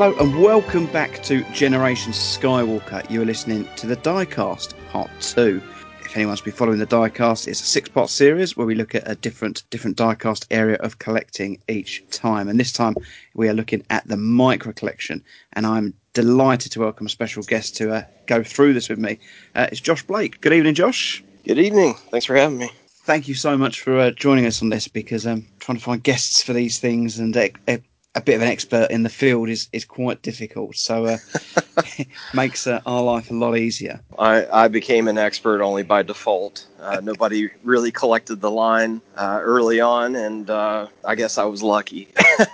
Hello and welcome back to Generation Skywalker. You are listening to the Diecast Part 2. If anyone's been following the Diecast, it's a six-part series where we look at a different different diecast area of collecting each time. And this time we are looking at the micro collection. And I'm delighted to welcome a special guest to uh, go through this with me. Uh, it's Josh Blake. Good evening, Josh. Good evening. Thanks for having me thank you so much for uh, joining us on this because I'm um, trying to find guests for these things and uh, a bit of an expert in the field is, is quite difficult. So uh, it makes uh, our life a lot easier. I, I became an expert only by default. Uh, nobody really collected the line uh, early on, and uh, I guess I was lucky.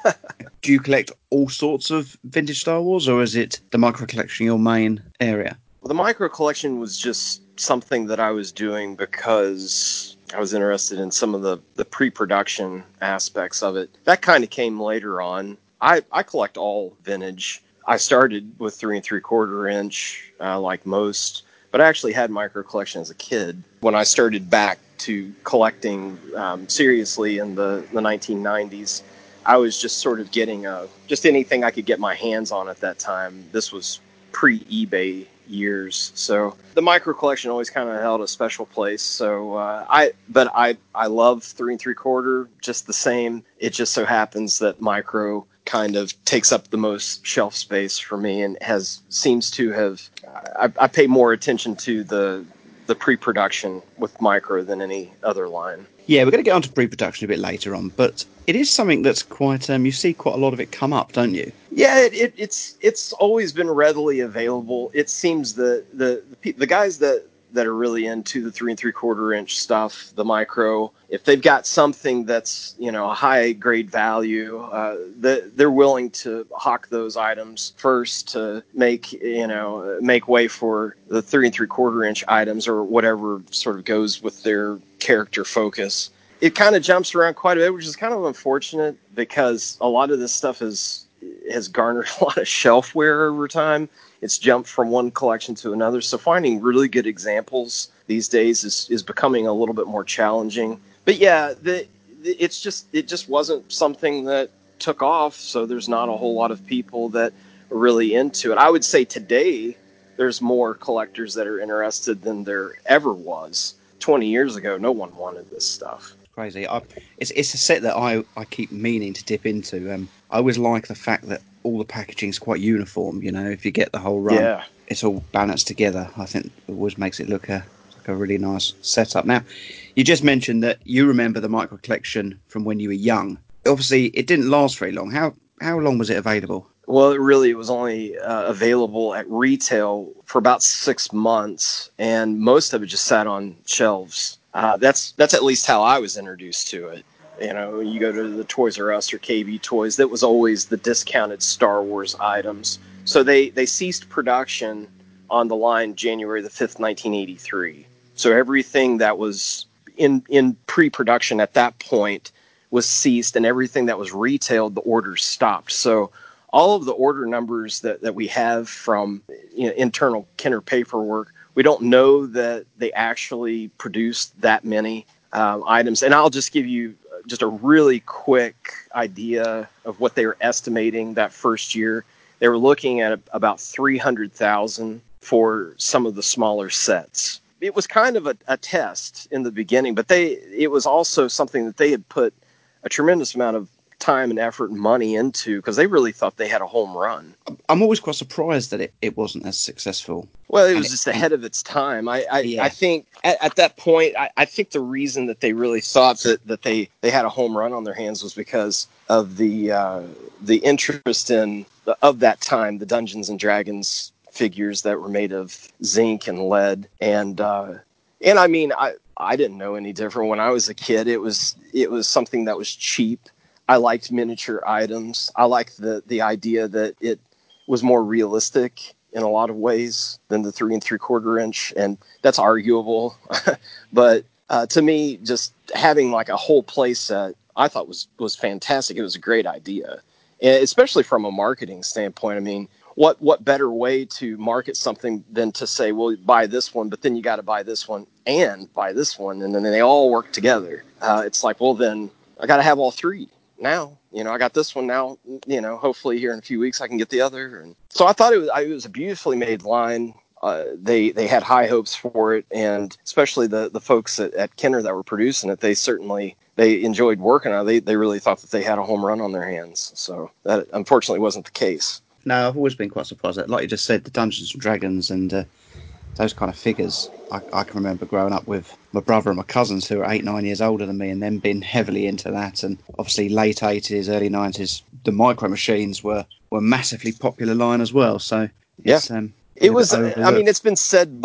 Do you collect all sorts of vintage Star Wars, or is it the micro collection your main area? Well, the micro collection was just something that I was doing because I was interested in some of the, the pre production aspects of it. That kind of came later on. I, I collect all vintage. I started with three and three quarter inch, uh, like most, but I actually had micro collection as a kid. When I started back to collecting um, seriously in the, the 1990s, I was just sort of getting a, just anything I could get my hands on at that time. This was pre eBay years. So the micro collection always kind of held a special place. So uh, I, but I, I love three and three quarter just the same. It just so happens that micro kind of takes up the most shelf space for me and has seems to have. I, I pay more attention to the the pre-production with micro than any other line. Yeah, we're going to get onto pre-production a bit later on, but it is something that's quite. Um, you see quite a lot of it come up, don't you? Yeah, it, it, it's it's always been readily available. It seems the the the, the guys that that are really into the three and three quarter inch stuff, the micro. If they've got something that's you know a high grade value, uh, the, they're willing to hawk those items first to make you know make way for the three and three quarter inch items or whatever sort of goes with their character focus. It kind of jumps around quite a bit, which is kind of unfortunate because a lot of this stuff is has garnered a lot of shelf wear over time it's jumped from one collection to another. So finding really good examples these days is, is becoming a little bit more challenging. But yeah, the, it's just it just wasn't something that took off. So there's not a whole lot of people that are really into it. I would say today there's more collectors that are interested than there ever was. 20 years ago, no one wanted this stuff. Crazy. I, it's it's a set that I, I keep meaning to dip into. Um, I always like the fact that all the packaging is quite uniform. You know, if you get the whole run, yeah. it's all balanced together. I think it always makes it look a like a really nice setup. Now, you just mentioned that you remember the micro collection from when you were young. Obviously, it didn't last very long. How how long was it available? Well, it really was only uh, available at retail for about six months, and most of it just sat on shelves. Uh, that's that's at least how I was introduced to it. You know, you go to the Toys R Us or KB Toys, that was always the discounted Star Wars items. So they they ceased production on the line January the fifth, nineteen eighty three. So everything that was in in pre-production at that point was ceased, and everything that was retailed, the orders stopped. So all of the order numbers that, that we have from you know, internal Kenner paperwork, we don't know that they actually produced that many um, items. And I'll just give you just a really quick idea of what they were estimating that first year. They were looking at about 300,000 for some of the smaller sets. It was kind of a, a test in the beginning, but they it was also something that they had put a tremendous amount of time and effort and money into because they really thought they had a home run. I'm always quite surprised that it, it wasn't as successful. Well, it was and just it, ahead of its time. I I, yeah. I think at, at, that point, I, I, think the reason that they really thought that, that they, they had a home run on their hands was because of the uh, the interest in of that time, the Dungeons and Dragons figures that were made of zinc and lead, and uh, and I mean, I I didn't know any different when I was a kid. It was it was something that was cheap I liked miniature items. I liked the the idea that it was more realistic in a lot of ways than the three and three quarter inch, and that's arguable. but uh, to me, just having like a whole play set, I thought was was fantastic. It was a great idea, and especially from a marketing standpoint. I mean, what what better way to market something than to say, well, buy this one, but then you got to buy this one and buy this one, and then they all work together. Uh, it's like, well, then I got to have all three now. You know, I got this one now. You know, hopefully here in a few weeks I can get the other. And so I thought it was it was a beautifully made line. Uh, they they had high hopes for it, and especially the the folks at, at Kenner that were producing it, they certainly they enjoyed working on it. They they really thought that they had a home run on their hands. So that unfortunately wasn't the case. No, I've always been quite surprised. Like you just said, the Dungeons and Dragons and uh, those kind of figures. I, I, can remember growing up with my brother and my cousins who are eight, nine years older than me, and then been heavily into that. And obviously, late eighties, early nineties, the micro machines were were massively popular line as well. So yeah. Um, it was. I mean, it's been said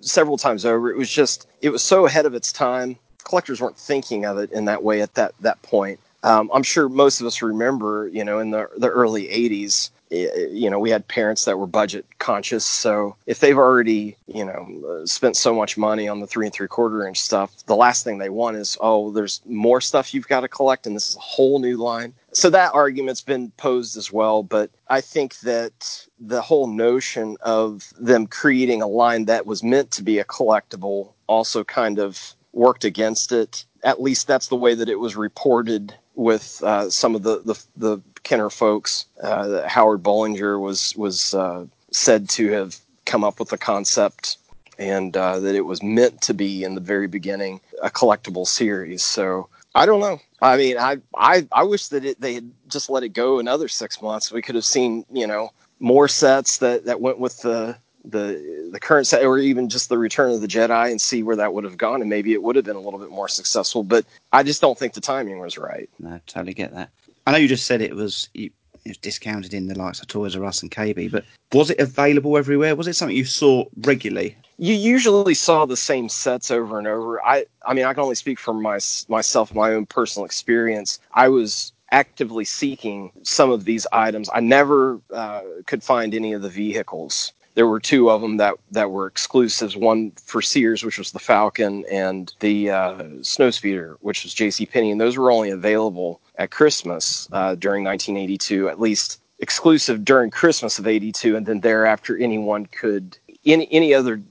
several times over. It was just. It was so ahead of its time. Collectors weren't thinking of it in that way at that that point. Um, I'm sure most of us remember, you know, in the the early '80s, you know, we had parents that were budget conscious. So if they've already, you know, spent so much money on the three and three quarter inch stuff, the last thing they want is, oh, there's more stuff you've got to collect, and this is a whole new line. So that argument's been posed as well. But I think that the whole notion of them creating a line that was meant to be a collectible also kind of worked against it. At least that's the way that it was reported with uh, some of the, the, the Kenner folks. Uh, Howard Bollinger was was uh, said to have come up with the concept, and uh, that it was meant to be in the very beginning a collectible series. So I don't know. I mean, I I, I wish that it, they had just let it go another six months. We could have seen you know more sets that that went with the the the current set or even just the return of the jedi and see where that would have gone and maybe it would have been a little bit more successful but i just don't think the timing was right no totally get that i know you just said it was it was discounted in the likes of toys r us and kb but was it available everywhere was it something you saw regularly you usually saw the same sets over and over i i mean i can only speak for my myself my own personal experience i was actively seeking some of these items. I never uh, could find any of the vehicles there were two of them that that were exclusives. One for Sears, which was the Falcon, and the uh, Snowspeeder, which was J.C. Penney, and those were only available at Christmas uh, during 1982, at least exclusive during Christmas of '82, and then thereafter anyone could any any other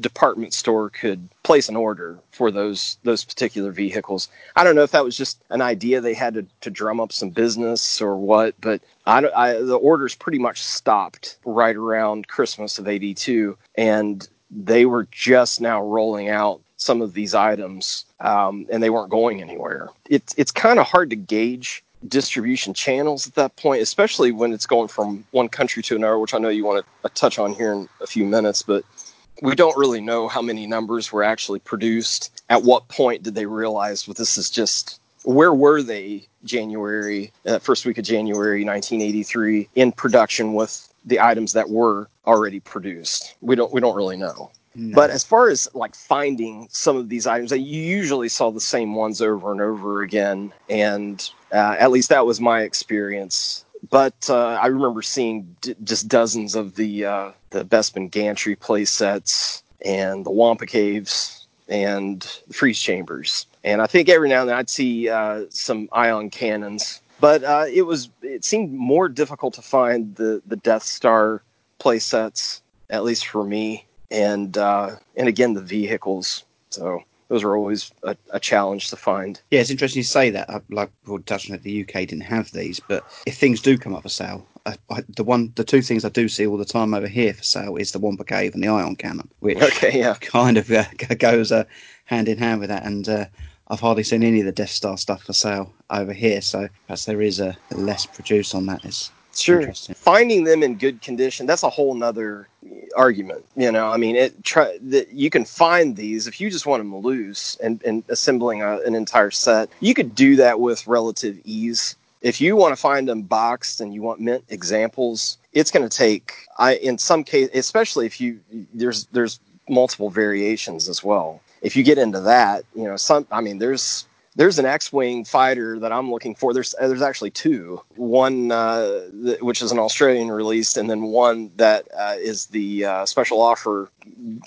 department store could place an order for those those particular vehicles. I don't know if that was just an idea they had to, to drum up some business or what, but I, I, the orders pretty much stopped right around Christmas of '82, and they were just now rolling out some of these items, um, and they weren't going anywhere. It's it's kind of hard to gauge distribution channels at that point, especially when it's going from one country to another, which I know you want to touch on here in a few minutes, but we don't really know how many numbers were actually produced. At what point did they realize well, this is just where were they January, uh, first week of January 1983 in production with the items that were already produced? We don't we don't really know. No. But as far as like finding some of these items, you usually saw the same ones over and over again, and uh, at least that was my experience. But uh, I remember seeing d- just dozens of the uh, the Bespin Gantry play sets and the Wampa Caves and the Freeze Chambers, and I think every now and then I'd see uh, some ion cannons. But uh, it was it seemed more difficult to find the the Death Star play sets, at least for me and uh, and again the vehicles. So those are always a, a, challenge to find. Yeah, it's interesting you say that. I, like we touched on it, the UK didn't have these, but if things do come up for sale, I, I, the one, the two things I do see all the time over here for sale is the Wampa Cave and the Ion Cannon, which okay, yeah. kind of uh, goes uh, hand in hand with that. And uh, I've hardly seen any of the Death Star stuff for sale over here, so perhaps there is a less produce on that. Is Sure. Finding them in good condition, that's a whole nother argument. You know, I mean, it try that you can find these if you just want them loose and, and assembling a, an entire set, you could do that with relative ease. If you want to find them boxed and you want mint examples, it's going to take I in some case, especially if you there's there's multiple variations as well. If you get into that, you know, some I mean, there's there's an X-wing fighter that I'm looking for. There's uh, there's actually two. One uh, th- which is an Australian release, and then one that uh, is the uh, special offer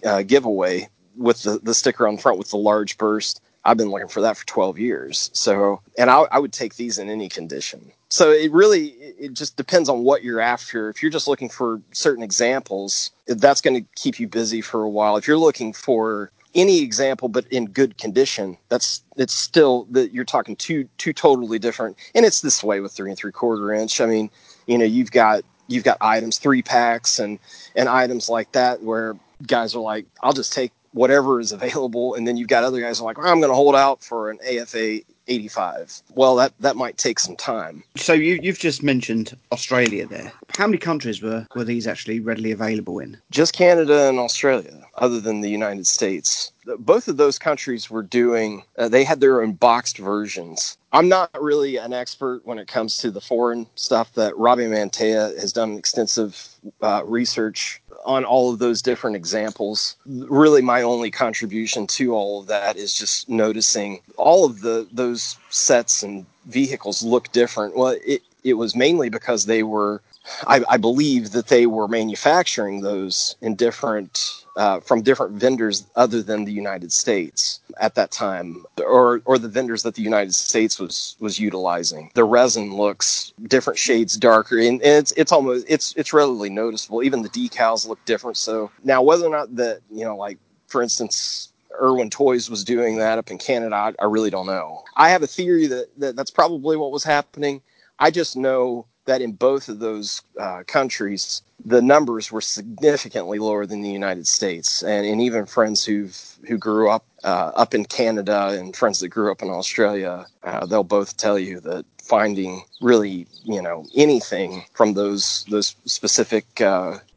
uh, giveaway with the, the sticker on the front with the large burst. I've been looking for that for 12 years. So, and I, I would take these in any condition. So it really it just depends on what you're after. If you're just looking for certain examples, that's going to keep you busy for a while. If you're looking for any example but in good condition that's it's still that you're talking two two totally different and it's this way with three and three quarter inch. I mean you know you've got you've got items three packs and and items like that where guys are like i'll just take whatever is available and then you've got other guys like i'm going to hold out for an afa 85 well that that might take some time so you you've just mentioned australia there how many countries were were these actually readily available in just canada and australia other than the United States. Both of those countries were doing, uh, they had their own boxed versions. I'm not really an expert when it comes to the foreign stuff that Robbie Mantea has done extensive uh, research on all of those different examples. Really, my only contribution to all of that is just noticing all of the those sets and vehicles look different. Well, it, it was mainly because they were I, I, believe that they were manufacturing those in different uh, from different vendors other than the United States at that time, or or the vendors that the United States was was utilizing. The resin looks different shades darker, and, it's it's almost it's it's readily noticeable. Even the decals look different. So now, whether or not that you know, like for instance, Irwin Toys was doing that up in Canada, I, I really don't know. I have a theory that, that that's probably what was happening. I just know that in both of those uh, countries, the numbers were significantly lower than the United States. And, and even friends who've who grew up uh, up in Canada and friends that grew up in Australia, uh, they'll both tell you that finding really you know anything from those those specific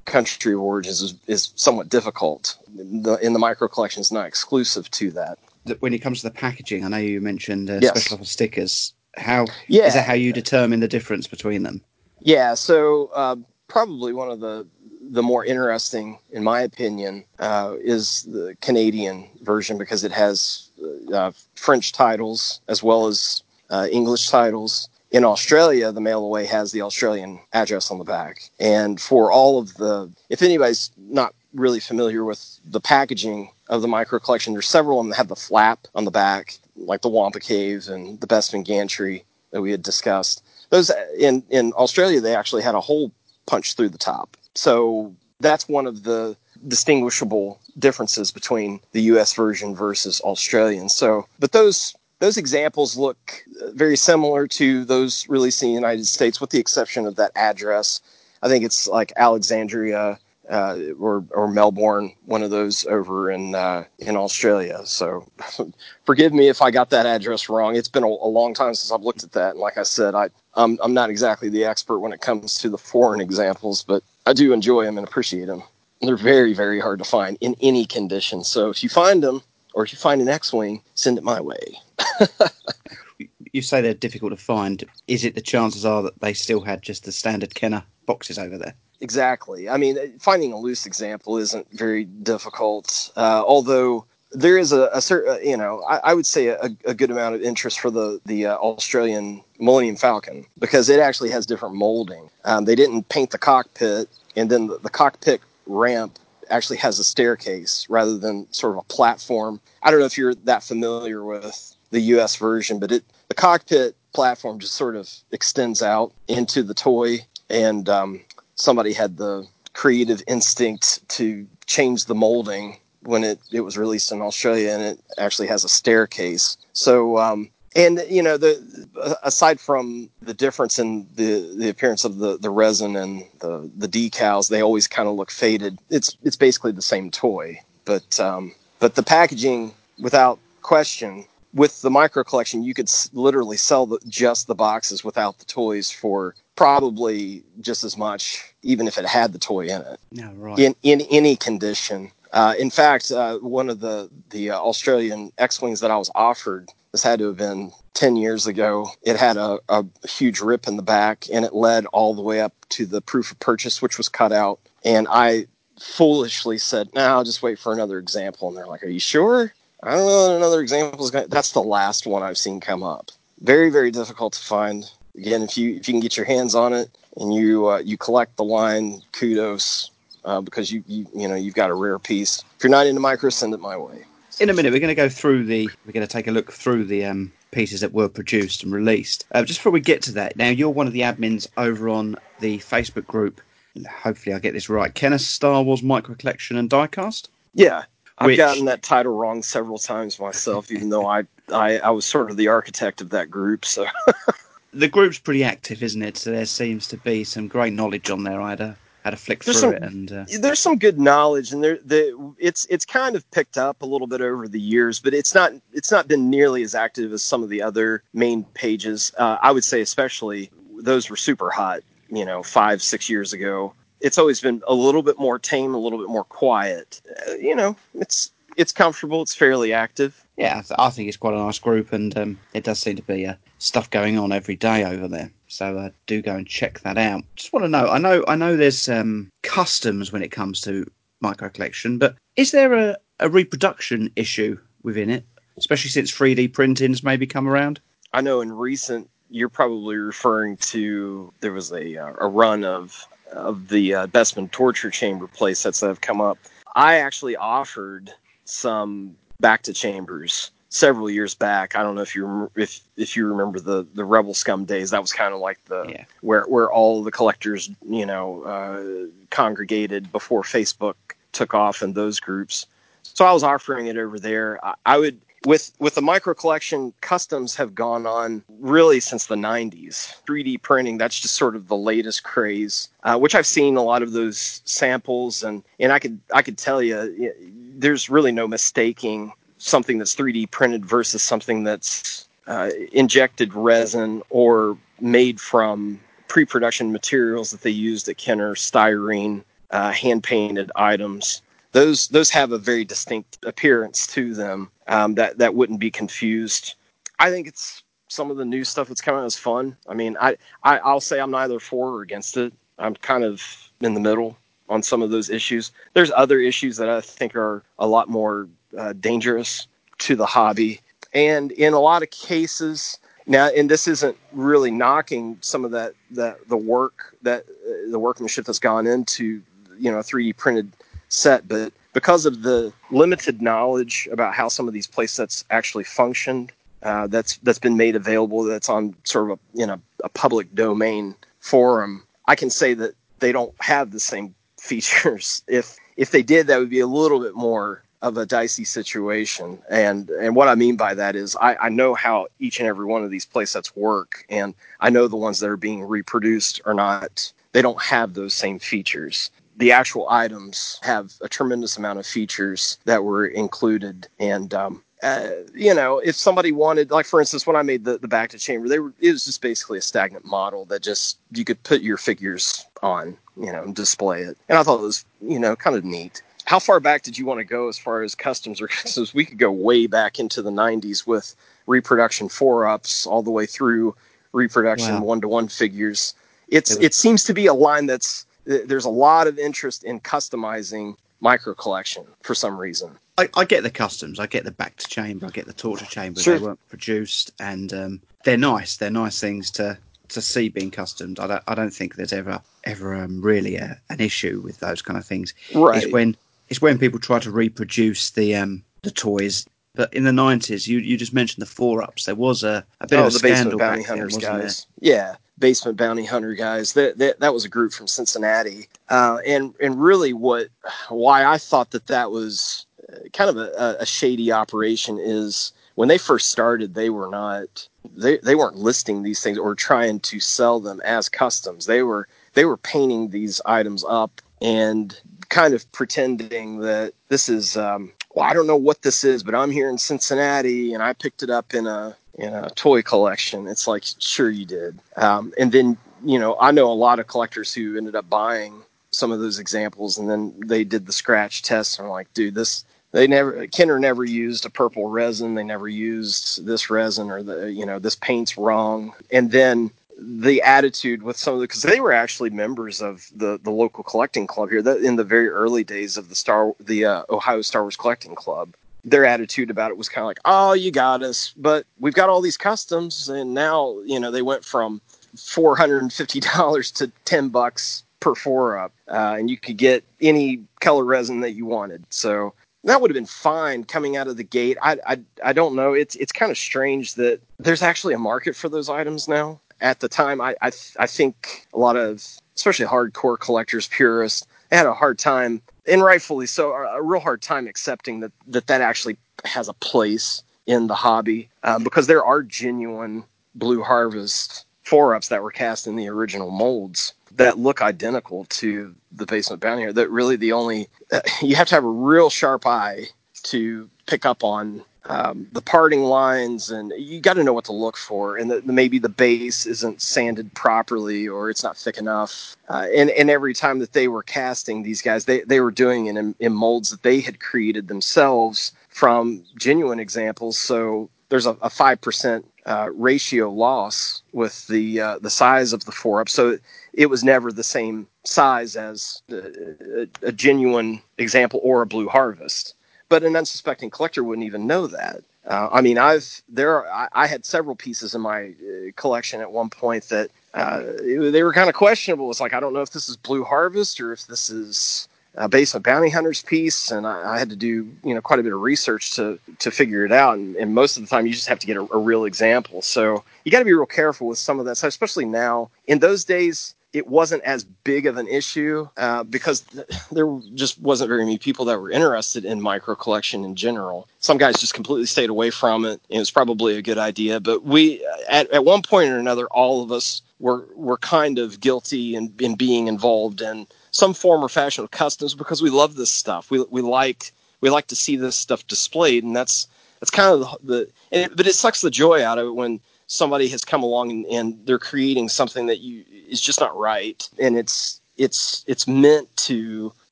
country origins is, is somewhat difficult. The, in the micro collection is not exclusive to that. When it comes to the packaging, I know you mentioned uh, yes. special offer stickers how yeah. is that how you determine the difference between them? Yeah, so uh, probably one of the the more interesting, in my opinion, uh, is the Canadian version because it has uh, French titles as well as uh, English titles. In Australia, the mail away has the Australian address on the back. And for all of the, if anybody's not really familiar with the packaging of the micro collection, there's several of them that have the flap on the back like the Wampa Caves and the Bespin Gantry that we had discussed. Those in in Australia, they actually had a hole punched through the top. So that's one of the distinguishable differences between the U.S. version versus Australian. So, but those those examples look very similar to those released in the United States, with the exception of that address. I think it's like Alexandria uh, or or Melbourne, one of those over in uh, in Australia. So forgive me if I got that address wrong. It's been a, a, long time since I've looked at that, and like I said, I I'm, I'm not exactly the expert when it comes to the foreign examples, but I do enjoy them and appreciate them. They're very very hard to find in any condition. So if you find them, or if you find an X-wing, send it my way. you say they're difficult to find. Is it the chances are that they still had just the standard Kenner boxes over there? Exactly. I mean, finding a loose example isn't very difficult. Uh, although there is a, a certain, uh, you know, I, I would say a, a, good amount of interest for the the uh, Australian Millennium Falcon because it actually has different molding. Um, they didn't paint the cockpit, and then the, the cockpit ramp actually has a staircase rather than sort of a platform. I don't know if you're that familiar with the U.S. version, but it the cockpit platform just sort of extends out into the toy, and um, somebody had the creative instinct to change the molding when it, it was released in Australia, and it actually has a staircase. So um, and you know the aside from the difference in the the appearance of the the resin and the the decals they always kind of look faded it's it's basically the same toy but um but the packaging without question with the micro collection you could s- literally sell the, just the boxes without the toys for probably just as much even if it had the toy in it yeah right in in any condition uh, in fact, uh, one of the the uh, Australian X-wings that I was offered this had to have been 10 years ago. It had a, a huge rip in the back and it led all the way up to the proof of purchase, which was cut out. And I foolishly said, no, I'll just wait for another example. And they're like, are you sure? I don't know another example is going That's the last one I've seen come up. Very, very difficult to find. Again, if you if you can get your hands on it and you uh, you collect the line, kudos uh, because you, you you know you've got a rare piece. If you're not into micro, send it my way in a minute, we're going to go through the. We're going to take a look through the um, pieces that were produced and released. Uh, just before we get to that, now you're one of the admins over on the Facebook group. Hopefully, I get this right. Kenner Star Wars Micro Collection and Diecast. Yeah, I've Which- gotten that title wrong several times myself, even though I, I I was sort of the architect of that group. So The group's pretty active, isn't it? So there seems to be some great knowledge on there. I had a had a flick There's through some- it, and uh, there's some good knowledge, and there the it's it's kind of picked up a little bit over the years, but it's not it's not been nearly as active as some of the other main pages. Uh, I would say, especially those were super hot, you know, five six years ago. It's always been a little bit more tame, a little bit more quiet. Uh, you know, it's it's comfortable, it's fairly active. yeah, I, th- I think it's quite a nice group, and um, it does seem to be uh, stuff going on every day over there. So uh, do go and check that out. Just want to know. I know. I know there's um, customs when it comes to micro collection, but is there a, a reproduction issue within it, especially since 3D printing's maybe come around? I know in recent you're probably referring to there was a uh, a run of of the uh, Bespin torture chamber play sets that have come up. I actually offered some bacta chambers several years back. I don't know if you rem- if if you remember the the Rebel Scum days. That was kind of like the Yeah. where where all the collectors you know uh, congregated before Facebook took off in those groups. So I was offering it over there. I, I would with with the micro collection customs have gone on really since the 90s 3d printing that's just sort of the latest craze uh, which i've seen a lot of those samples and and i could i could tell you there's really no mistaking something that's 3d printed versus something that's uh, injected resin or made from pre-production materials that they used at kenner styrene uh, hand painted items those those have a very distinct appearance to them um, that that wouldn't be confused. I think it's some of the new stuff that's coming out is fun. I mean, I, I I'll say I'm neither for or against it. I'm kind of in the middle on some of those issues. There's other issues that I think are a lot more uh, dangerous to the hobby, and in a lot of cases. Now, and this isn't really knocking some of that, that the work that uh, the workmanship that's gone into, you know, 3D printed set, but because of the limited knowledge about how some of these play sets actually functioned, uh, that's that's been made available, that's on sort of a, you know a public domain forum, I can say that they don't have the same features. If if they did, that would be a little bit more of a dicey situation. And and what I mean by that is I, I know how each and every one of these play sets work, and I know the ones that are being reproduced are not. They don't have those same features the actual items have a tremendous amount of features that were included and um, uh, you know if somebody wanted like for instance when i made the, the bacta chamber they were it was just basically a stagnant model that just you could put your figures on you know and display it and i thought it was you know kind of neat how far back did you want to go as far as customs or customs? We could go way back into the 90s with reproduction four ups all the way through reproduction one to one figures. It's it, was, it seems to be a line that's there's a lot of interest in customizing micro collection for some reason. I, I, get the customs. I get the bacta chamber. I get the torture chamber. Sure. They weren't produced, and um, they're nice. They're nice things to to see being customed. I don't. I don't think there's ever ever um, really a, an issue with those kind of things. Right. It's when it's when people try to reproduce the um the toys. But in the nineties, you you just mentioned the four ups. There was a, a bit oh, of a the scandal back then, guys. There? Yeah, basement bounty hunter guys. That that, that was a group from Cincinnati, uh, and and really what why I thought that that was uh, kind of a, a shady operation is when they first started, they were not they they weren't listing these things or trying to sell them as customs. They were they were painting these items up and kind of pretending that this is um, well, I don't know what this is, but I'm here in Cincinnati and I picked it up in a in a toy collection. It's like, sure you did. Um, and then, you know, I know a lot of collectors who ended up buying some of those examples and then they did the scratch test and I'm like, dude, this they never Kenner never used a purple resin. They never used this resin or the you know this paint's wrong. And then the attitude with some of the because they were actually members of the the local collecting club here that in the very early days of the star the uh, Ohio Star Wars collecting club their attitude about it was kind of like oh you got us. But we've got all these customs and now you know they went from $450 to 10 bucks per four up uh, and you could get any color resin that you wanted. So that would have been fine coming out of the gate. I, I i don't know. It's it's kind of strange that there's actually a market for those items now. At the time, I, I, I think a lot of, especially hardcore collectors, purists, they had a hard time, and rightfully so, a real hard time accepting that that, that actually has a place in the hobby uh, because there are genuine Blue Harvest four ups that were cast in the original molds that look identical to the basement bounty here. That really the only uh, you have to have a real sharp eye to pick up on um, the parting lines, and you got to know what to look for. And the, maybe the base isn't sanded properly, or it's not thick enough. Uh, and and every time that they were casting these guys, they they were doing it in, in molds that they had created themselves from genuine examples. So there's a five percent uh, ratio loss with the uh, the size of the four up. So it was never the same size as a, a, a genuine example or a blue harvest but an unsuspecting collector wouldn't even know that. Uh, I mean, I've there. Are, I, I, had several pieces in my uh, collection at one point that uh, they were kind of questionable. It's like I don't know if this is Blue Harvest or if this is uh, based on Bounty Hunter's piece, and I, I, had to do you know quite a bit of research to to figure it out. And, and most of the time, you just have to get a, a real example. So you got to be real careful with some of that. So especially now, in those days, it wasn't as big of an issue uh, because th- there just wasn't very many people that were interested in micro collection in general. Some guys just completely stayed away from it. It was probably a good idea, but we at, at one point or another, all of us were were kind of guilty in, in being involved in some form or fashion of customs because we love this stuff. We we like we like to see this stuff displayed, and that's that's kind of the, the it, but it sucks the joy out of it when somebody has come along and, and they're creating something that you is just not right, and it's it's it's meant to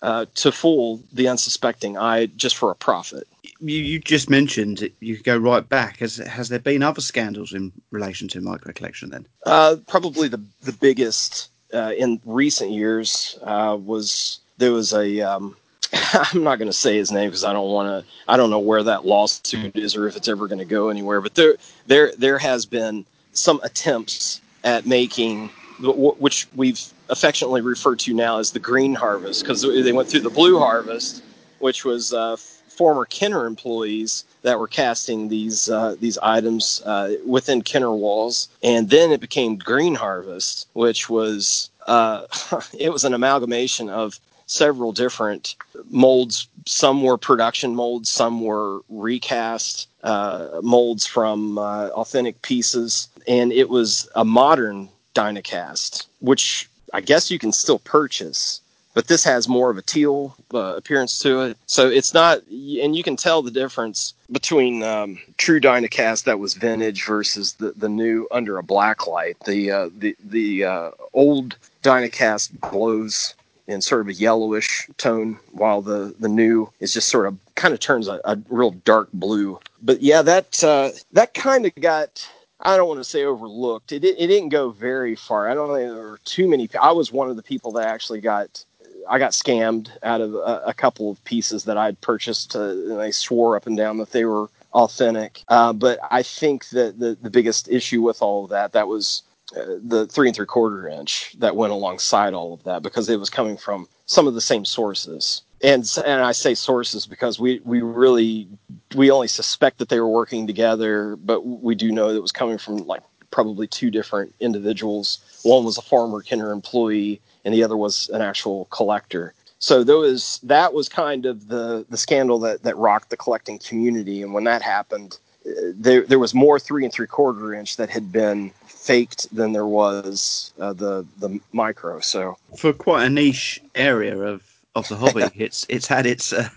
uh, to fool the unsuspecting eye just for a profit. You, you just mentioned you could go right back. Has has there been other scandals in relation to micro collection then? Uh, probably the the biggest uh, in recent years uh, was there was a um, I'm not going to say his name because I don't want to. I don't know where that lawsuit is or if it's ever going to go anywhere. But there, there, there has been some attempts at making, which we've affectionately referred to now as the green harvest, because they went through the blue harvest, which was uh, former Kenner employees that were casting these uh, these items uh, within Kenner walls, and then it became green harvest, which was uh, it was an amalgamation of several different molds. Some were production molds, some were recast uh, molds from uh, authentic pieces, and it was a modern Dynacast, which I guess you can still purchase. But this has more of a teal uh, appearance to it, so it's not, and you can tell the difference between um, true Dynacast that was vintage versus the, the new under a black light. The uh, the the uh, old Dynacast glows in sort of a yellowish tone, while the the new is just sort of kind of turns a, a real dark blue. But yeah, that uh, that kind of got I don't want to say overlooked. It, it didn't go very far. I don't think there were too many. I was one of the people that actually got I got scammed out of a, a couple of pieces that I'd purchased, uh, and they swore up and down that they were authentic. Uh, but I think that the the biggest issue with all of that that was the three and three quarter inch that went alongside all of that because it was coming from some of the same sources. And and I say sources because we we really we only suspect that they were working together, but we do know that it was coming from like probably two different individuals. One was a former Kenner employee, and the other was an actual collector. So there was that was kind of the the scandal that that rocked the collecting community. And when that happened, uh, there there was more three and three quarter inch that had been faked than there was uh, the the micro. So for quite a niche area of of the hobby, it's it's had its uh,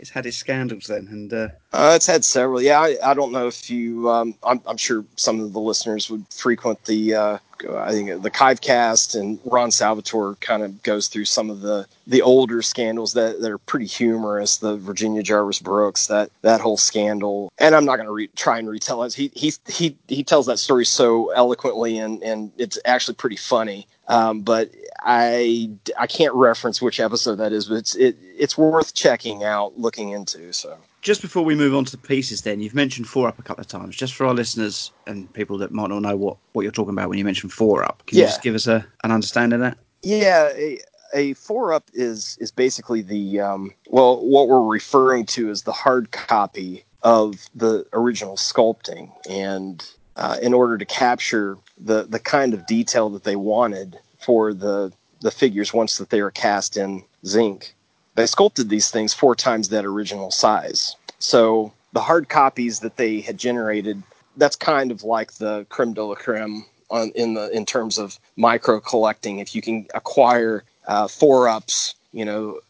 it's had its scandals then, and uh... Uh, it's had several. Yeah, I, I don't know if you. Um, I'm, I'm, sure some of the listeners would frequent the. Uh, I think the Kivecast and Ron Salvatore kind of goes through some of the the older scandals that, that are pretty humorous. The Virginia Jarvis Brooks, that that whole scandal, and I'm not going to re- try and retell it. He he he he tells that story so eloquently, and and it's actually pretty funny. Um, but I I can't reference which episode that is, but it's it, it's worth checking out, looking into. So just before we move on to the pieces, then you've mentioned four up a couple of times. Just for our listeners and people that might not know what, what you're talking about when you mention four up, can yeah. you just give us a, an understanding of that? Yeah, a, a four up is is basically the um, well, what we're referring to is the hard copy of the original sculpting, and uh, in order to capture the the kind of detail that they wanted for the the figures once that they were cast in zinc, they sculpted these things four times that original size. So the hard copies that they had generated, that's kind of like the creme de la creme on, in the in terms of micro collecting. If you can acquire uh, four ups, you know,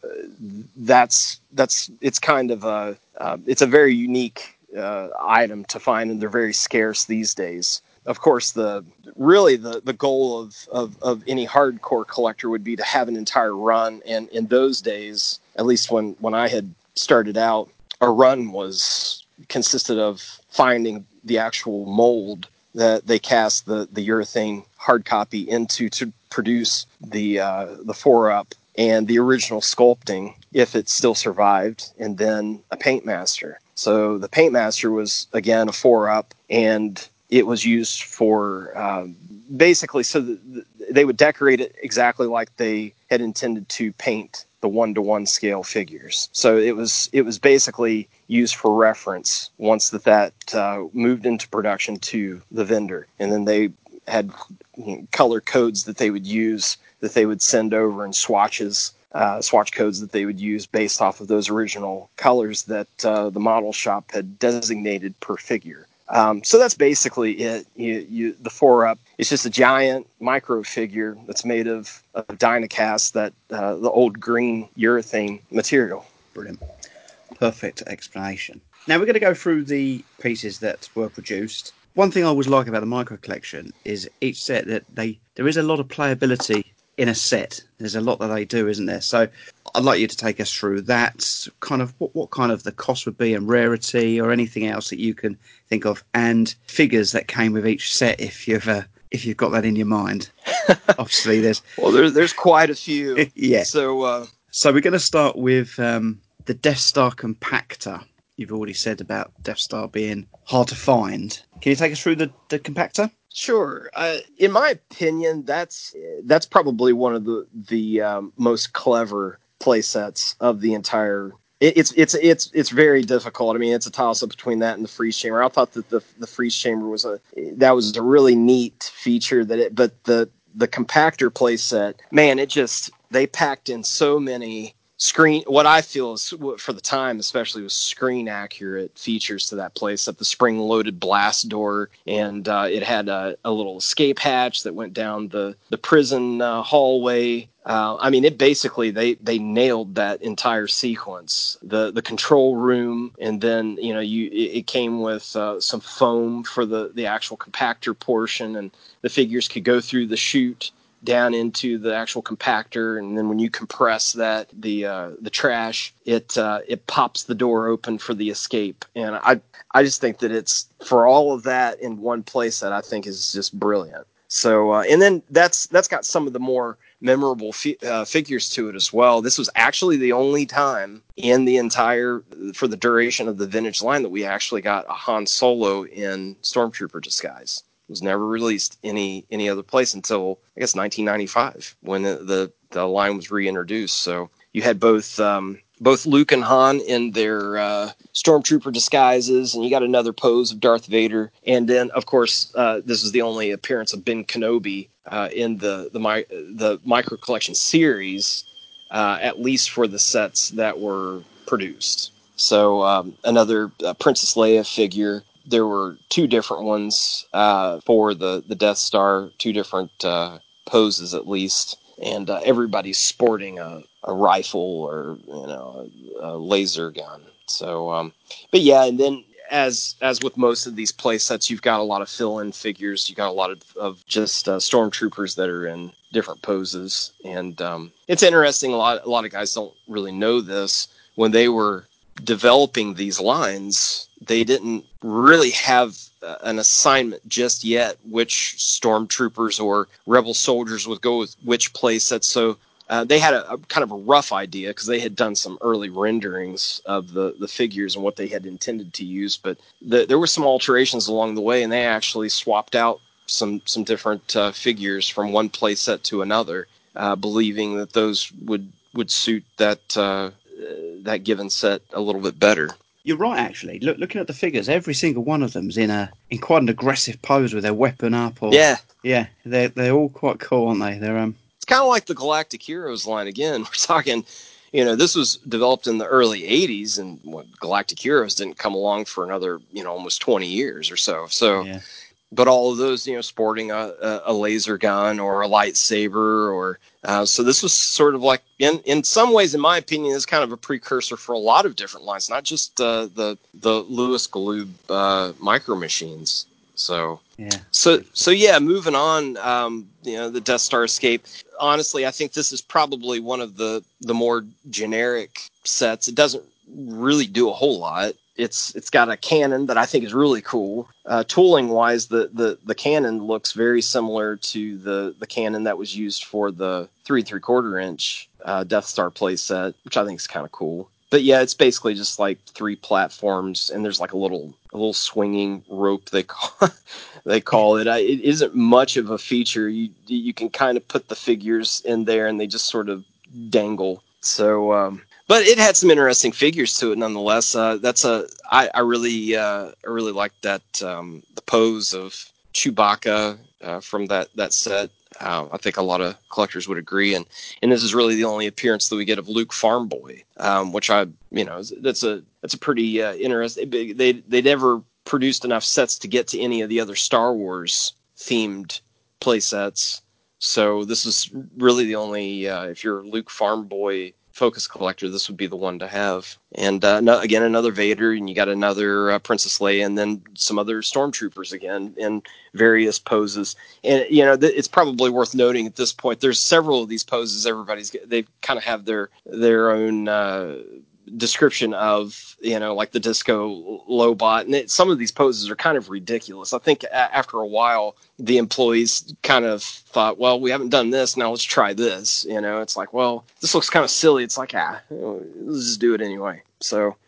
that's that's it's kind of a uh, it's a very unique uh, item to find, and they're very scarce these days of course, the really the, the goal of, of, of any hardcore collector would be to have an entire run. And in those days, at least when, when I had started out, a run was consisted of finding the actual mold that they cast the, the urethane hard copy into to produce the uh, the four up and the original sculpting if it still survived, and then a paint master. So the paint master was again a four up, and it was used for um, basically so that they would decorate it exactly like they had intended to paint the one to one scale figures. So it was it was basically used for reference once that that uh, moved into production to the vendor, and then they had color codes that they would use that they would send over and swatches. Uh, swatch codes that they would use based off of those original colors that uh, the model shop had designated per figure. Um, so that's basically it. You, you, the four up. It's just a giant micro figure that's made of, of Dynacast, that uh, the old green urethane material. Brilliant, perfect explanation. Now we're going to go through the pieces that were produced. One thing I always like about the micro collection is each set that they there is a lot of playability in a set. There's a lot that they do, isn't there? So I'd like you to take us through that kind of what, what kind of the cost would be and rarity or anything else that you can think of, and figures that came with each set if you've uh, if you've got that in your mind. Obviously, there's well, there's there's quite a few. yeah. So uh... so we're going to start with um, the Death Star compactor. You've already said about Death Star being hard to find. Can you take us through the, the compactor? Sure. Uh, in my opinion, that's that's probably one of the the um, most clever play sets of the entire. It, it's it's it's it's very difficult. I mean, it's a toss up between that and the freeze chamber. I thought that the the freeze chamber was a that was a really neat feature that it, but the the compactor play set, man, it just they packed in so many screen what i feel is for the time especially was screen accurate features to that place at the spring loaded blast door and uh, it had a, a, little escape hatch that went down the the prison uh, hallway uh, I mean, it basically they they nailed that entire sequence. The the control room, and then you know you it, it came with uh, some foam for the the actual compactor portion, and the figures could go through the chute down into the actual compactor, and then when you compress that the uh, the trash, it uh, it pops the door open for the escape. And I I just think that it's for all of that in one place that I think is just brilliant. So uh, and then that's that's got some of the more memorable fi- uh, figures to it as well. This was actually the only time in the entire for the duration of the vintage line that we actually got a Han Solo in stormtrooper disguise. Was never released any any other place until I guess 1995 when the the, the line was reintroduced. So you had both um, both Luke and Han in their uh, stormtrooper disguises, and you got another pose of Darth Vader, and then of course uh, this is the only appearance of Ben Kenobi uh, in the the my, the micro collection series, uh, at least for the sets that were produced. So um, another uh, Princess Leia figure. There were two different ones uh, for the the Death Star, two different poses at least and uh, everybody's sporting a, a rifle or you know a, a laser gun. So, um, but yeah, and then as as with most of these play sets, you've got a lot of fill-in figures. You got a lot of, of just uh, stormtroopers that are in different poses, and um, it's interesting. A lot a lot of guys don't really know this when they were developing these lines. They didn't really have uh, an assignment just yet which stormtroopers or rebel soldiers would go with which play sets. So uh, they had a, a, kind of a rough idea because they had done some early renderings of the, the figures and what they had intended to use, but the, there were some alterations along the way, and they actually swapped out some some different uh, figures from one play set to another, uh, believing that those would would suit that uh, that given set a little bit better. You're right, actually. Look, looking at the figures, every single one of them's in a in quite an aggressive pose with their weapon up. Or, yeah, yeah, they're they're all quite cool, aren't they? They're um It's kind of like the Galactic Heroes line again. We're talking, you know, this was developed in the early 80s, and what, Galactic Heroes didn't come along for another, you know, almost 20 years or so. So, yeah. But all of those, you know, sporting a, a laser gun or a lightsaber, or uh, so this was sort of like, in in some ways, in my opinion, is kind of a precursor for a lot of different lines, not just uh, the the Lewis Galoob uh, micro machines. So yeah. So so yeah, moving on. Um, you know, the Death Star escape. Honestly, I think this is probably one of the the more generic sets. It doesn't really do a whole lot. It's it's got a cannon that I think is really cool. Uh, tooling wise, the, the the cannon looks very similar to the the cannon that was used for the three three quarter inch uh, Death Star playset, which I think is kind of cool but yeah, it's basically just like three platforms, and there's like a little a little swinging rope they call they call it. I, it isn't much of a feature. You you can kind of put the figures in there, and they just sort of dangle. So, um, but it had some interesting figures to it nonetheless. Uh, that's a I, I really uh, I really like that um, the pose of Chewbacca uh, from that that set. Uh, I think a lot of collectors would agree, and and this is really the only appearance that we get of Luke Farmboy, um, which I you know that's a that's a pretty uh, interesting. They they never produced enough sets to get to any of the other Star Wars themed play sets, so this is really the only uh, if you're Luke Farm Boy focus collector, this would be the one to have. And uh, no, again, another Vader, and you got another uh, Princess Leia, and then some other stormtroopers again in various poses. And you know, th- it's probably worth noting at this point. There's several of these poses. Everybody's they kind of have their their own. Uh, description of you know like the disco lobot and it, some of these poses are kind of ridiculous. I think a- after a while the employees kind of thought well we haven't done this. Now let's try this. You know it's like well this looks kind of silly. It's like ah let's just do it anyway. So.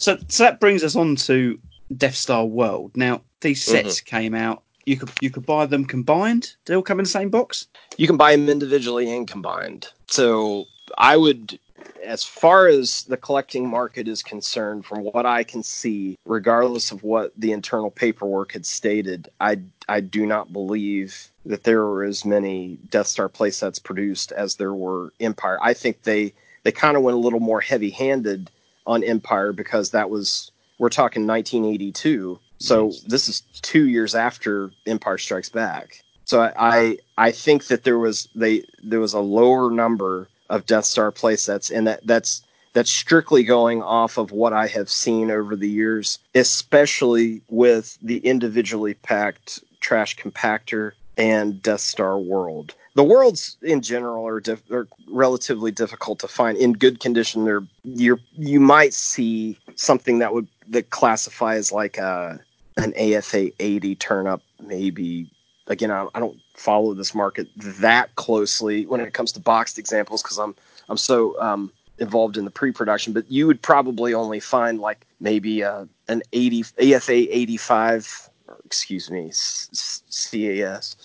So so that brings us on to death star world. Now these sets mm-hmm. came out. You could you could buy them combined. They all come in the same box? You can buy them individually and combined. So I would as far as the collecting market is concerned, from what I can see, regardless of what the internal paperwork had stated, I, I do not believe that there were as many Death Star playsets produced as there were Empire. I think they, they kind of went a little more heavy handed on Empire because that was, we're talking 1982. So this is two years after Empire Strikes Back. So I, I, I think that there was they there was a lower number of Death Star playsets, and that that's that's strictly going off of what I have seen over the years, especially with the individually packed trash compactor and Death Star World. The worlds in general are, are relatively difficult to find in good condition. They're you you might see something that would that classify as like uh, a an AFA 80 turn up maybe again I, I don't follow this market that closely when it comes to boxed examples because I'm I'm so um, involved in the pre-production, but you would probably only find like maybe uh, an 80 AFA 85, or excuse me, CAS,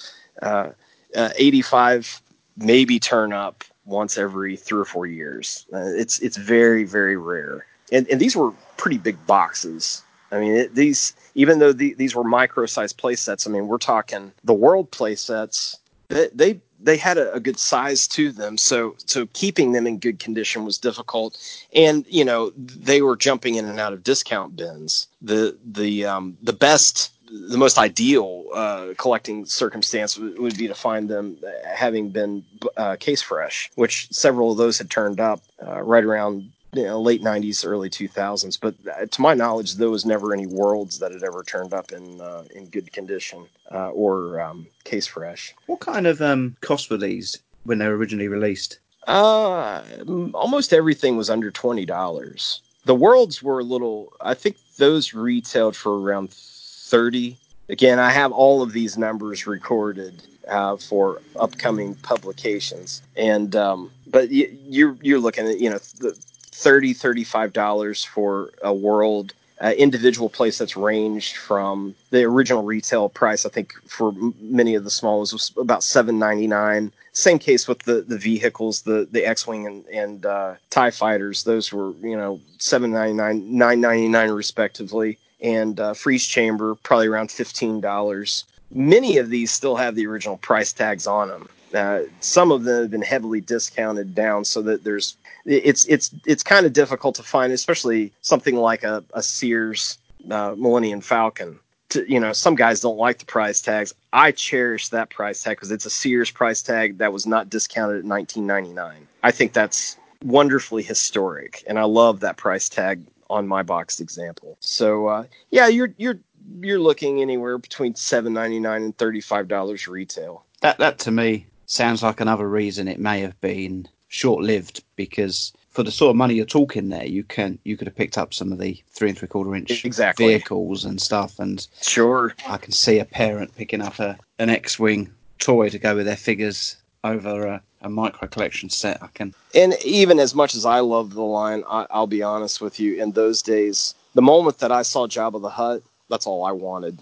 uh, uh, 85 maybe turn up once every three or four years. Uh, it's it's very very rare, and and these were pretty big boxes. I mean, it, these even though the, these were micro-sized play sets, I mean, we're talking the world play sets. They, they they had a, a, good size to them, so so keeping them in good condition was difficult. And you know they were jumping in and out of discount bins. The the um, the best, the most ideal uh, collecting circumstance would, would, be to find them having been uh, case fresh, which several of those had turned up uh, right around you know, late 90s, early 2000s. But uh, to my knowledge, there was never any worlds that had ever turned up in uh, in good condition uh, or um, case fresh. What kind of um, cost were these when they were originally released? Uh, almost everything was under twenty dollars. The worlds were a little. I think those retailed for around thirty. Again, I have all of these numbers recorded uh, for upcoming publications, and um, but you, you're you're looking at you know the 30 $35 for a world uh, individual place that's ranged from the original retail price. I think for many of the small was about seven ninety nine. Same case with the the vehicles, the the X wing and and uh, Tie fighters. Those were you know seven ninety nine, nine ninety nine respectively, and uh, freeze chamber probably around fifteen dollars. Many of these still have the original price tags on them. Uh, some of them have been heavily discounted down so that there's it's it's it's kind of difficult to find, especially something like a, a Sears uh, Millennium Falcon. To, you know, some guys don't like the price tags. I cherish that price tag because it's a Sears price tag that was not discounted at 19.99. I think that's wonderfully historic, and I love that price tag on my boxed example. So uh, yeah, you're you're you're looking anywhere between seven ninety nine and thirty five dollars retail. That that to me sounds like another reason it may have been short lived because for the sort of money you're talking there, you can you could have picked up some of the three and three quarter inch exactly. vehicles and stuff. And sure, I can see a parent picking up a an X wing toy to go with their figures over a, a, micro collection set. I can. And even as much as I love the line, I, will be honest with you. In those days, the moment that I saw Jabba the Hutt, that's all I wanted.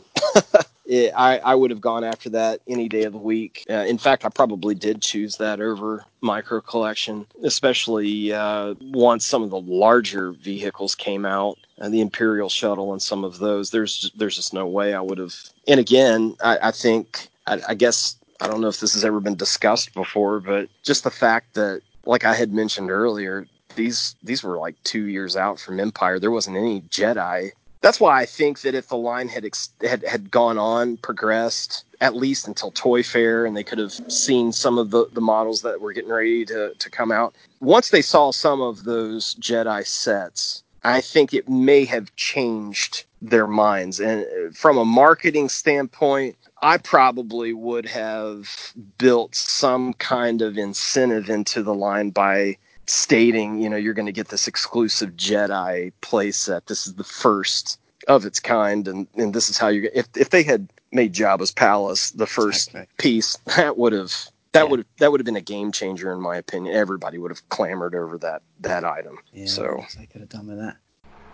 it, I, I would have gone after that any day of the week. Uh, in fact, I probably did choose that over micro collection, especially uh, once some of the larger vehicles came out, and uh, the Imperial shuttle and some of those. There's there's just no way I would have. And again, I, I think I, I guess I don't know if this has ever been discussed before, but just the fact that, like I had mentioned earlier, these these were like two years out from Empire. There wasn't any Jedi that's why I think that if the line had ex- had had gone on, progressed at least until Toy Fair, and they could have seen some of the, the models that were getting ready to, to come out. Once they saw some of those Jedi sets, I think it may have changed their minds. And uh, from a marketing standpoint, I probably would have built some kind of incentive into the line by stating, you know, you're going to get this exclusive Jedi playset. This is the first of its kind, and, and this is how you. If if they had made Jabba's palace the first exactly. piece, that would have that yeah. would that would have been a game changer in my opinion. Everybody would have clamored over that that item. Yeah, so I could have done with that.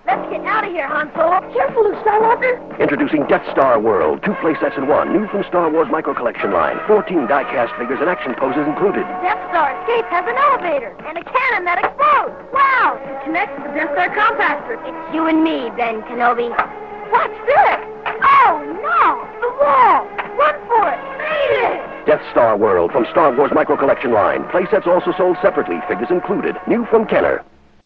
Let's get out of here, Han Solo. Careful, Luke Skywalker. Introducing Death Star World. Two playsets in one. New from Star Wars Micro Collection line. 14 die-cast figures and action poses included. Death Star escape has an elevator and a cannon that explodes. Wow! It connects to the Death Star compactor. It's you and me, Ben Kenobi. What's this? Oh, no! The wall! Run for it! Made it! Death Star World from Star Wars Micro Collection line. Playsets also sold separately. Figures included. New from Kenner.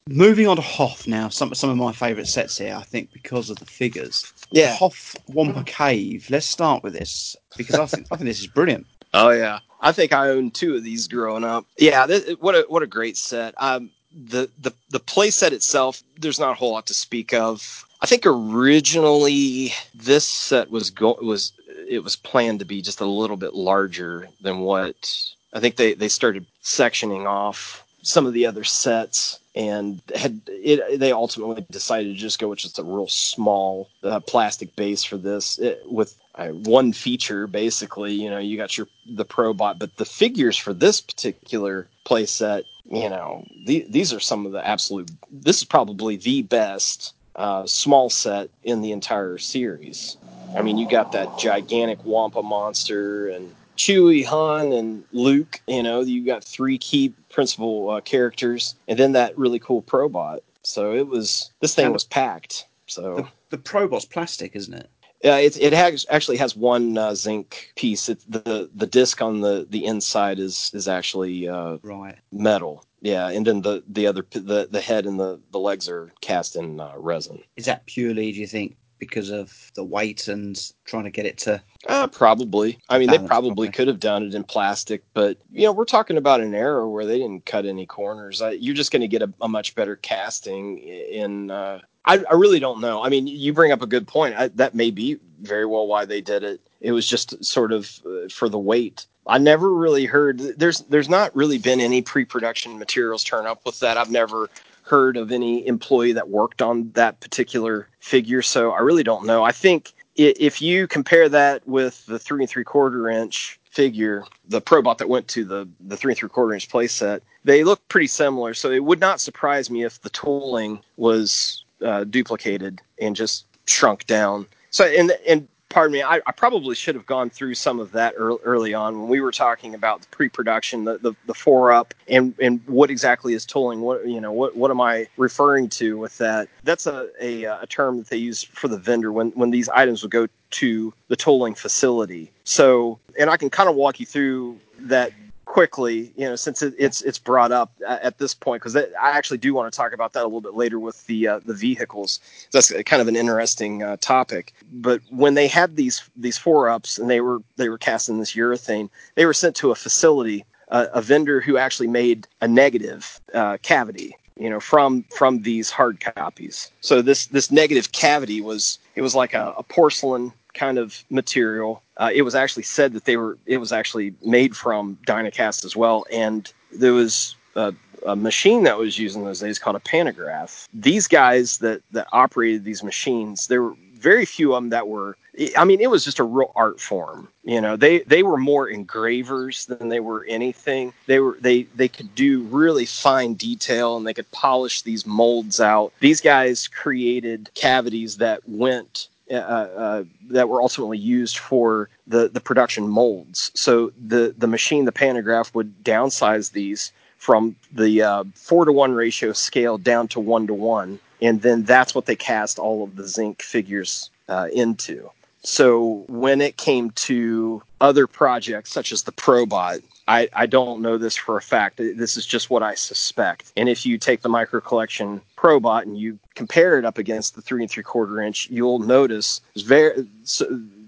Moving on to Hoth now, some some of my favourite sets here, I think, because of the figures. Yeah. Hoth Wampa Cave. Let's start with this because I think I think this is brilliant. Oh yeah, I think I owned two of these growing up. Yeah, this, what a what a great set. Um, the the the play set itself, there's not a whole lot to speak of. I think originally this set was go was it was planned to be just a little bit larger than what I think they they started sectioning off some of the other sets and had it they ultimately decided to just go with just a real small uh, plastic base for this it, with uh, one feature basically you know you got your the probot but the figures for this particular playset you know the, these are some of the absolute this is probably the best uh, small set in the entire series. I mean you got that gigantic wampa monster and Chewie, Han, and Luke. You know, you got three key principal uh, characters, and then that really cool Probot. So it was this thing was packed. So the, the Probot's plastic, isn't it? Yeah, it it has actually has one uh, zinc piece. It, the the disc on the the inside is is actually uh, right metal. Yeah, and then the the other the the head and the the legs are cast in uh, resin. Is that purely, do you think, because of the weight and trying to get it to uh, probably. I mean they probably properly. could have done it in plastic but you know we're talking about an era where they didn't cut any corners. I, you're just going to get a, a much better casting in uh, I, I really don't know. I mean you bring up a good point. I, that may be very well why they did it. It was just sort of uh, for the weight. I never really heard there's there's not really been any pre-production materials turn up with that. I've never heard of any employee that worked on that particular figure, so I really don't know. I think if you compare that with the three and three quarter inch figure, the Probot that went to the the three and three quarter inch playset, they look pretty similar. So it would not surprise me if the tooling was uh, duplicated and just shrunk down. So and and pardon me, I, I probably should have gone through some of that early, early on when we were talking about the pre-production, the, the, the four up, and and what exactly is tooling. What you know, what what am I referring to with that? That's a a, a term that they use for the vendor when when these items would go to the tooling facility. So, and I can kind of walk you through that quickly, you know, since it, it's it's brought up at this point, because I actually do want to talk about that a little bit later with the uh, the vehicles. That's kind of an interesting uh, topic. But when they had these these four ups and they were they were casting this urethane, they were sent to a facility, uh, a vendor who actually made a negative uh, cavity. You know, from from these hard copies. So this this negative cavity was it was like a, a porcelain kind of material. Uh, it was actually said that they were it was actually made from Dynacast as well, and there was a, a machine that was used in those days called a pantograph. These guys that that operated these machines, there were very few of them that were. I mean, it was just a real art form. You know, they they were more engravers than they were anything. They were they they could do really fine detail and they could polish these molds out. These guys created cavities that went uh, uh, that were ultimately used for the, the production molds. So the, the machine, the pantograph, would downsize these from the uh, four to one ratio scale down to one to one, and then that's what they cast all of the zinc figures uh, into. So when it came to other projects such as the Probot, I, I don't know this for a fact. This is just what I suspect. And if you take the micro collection Probot and you compare it up against the three and three quarter inch, you'll notice very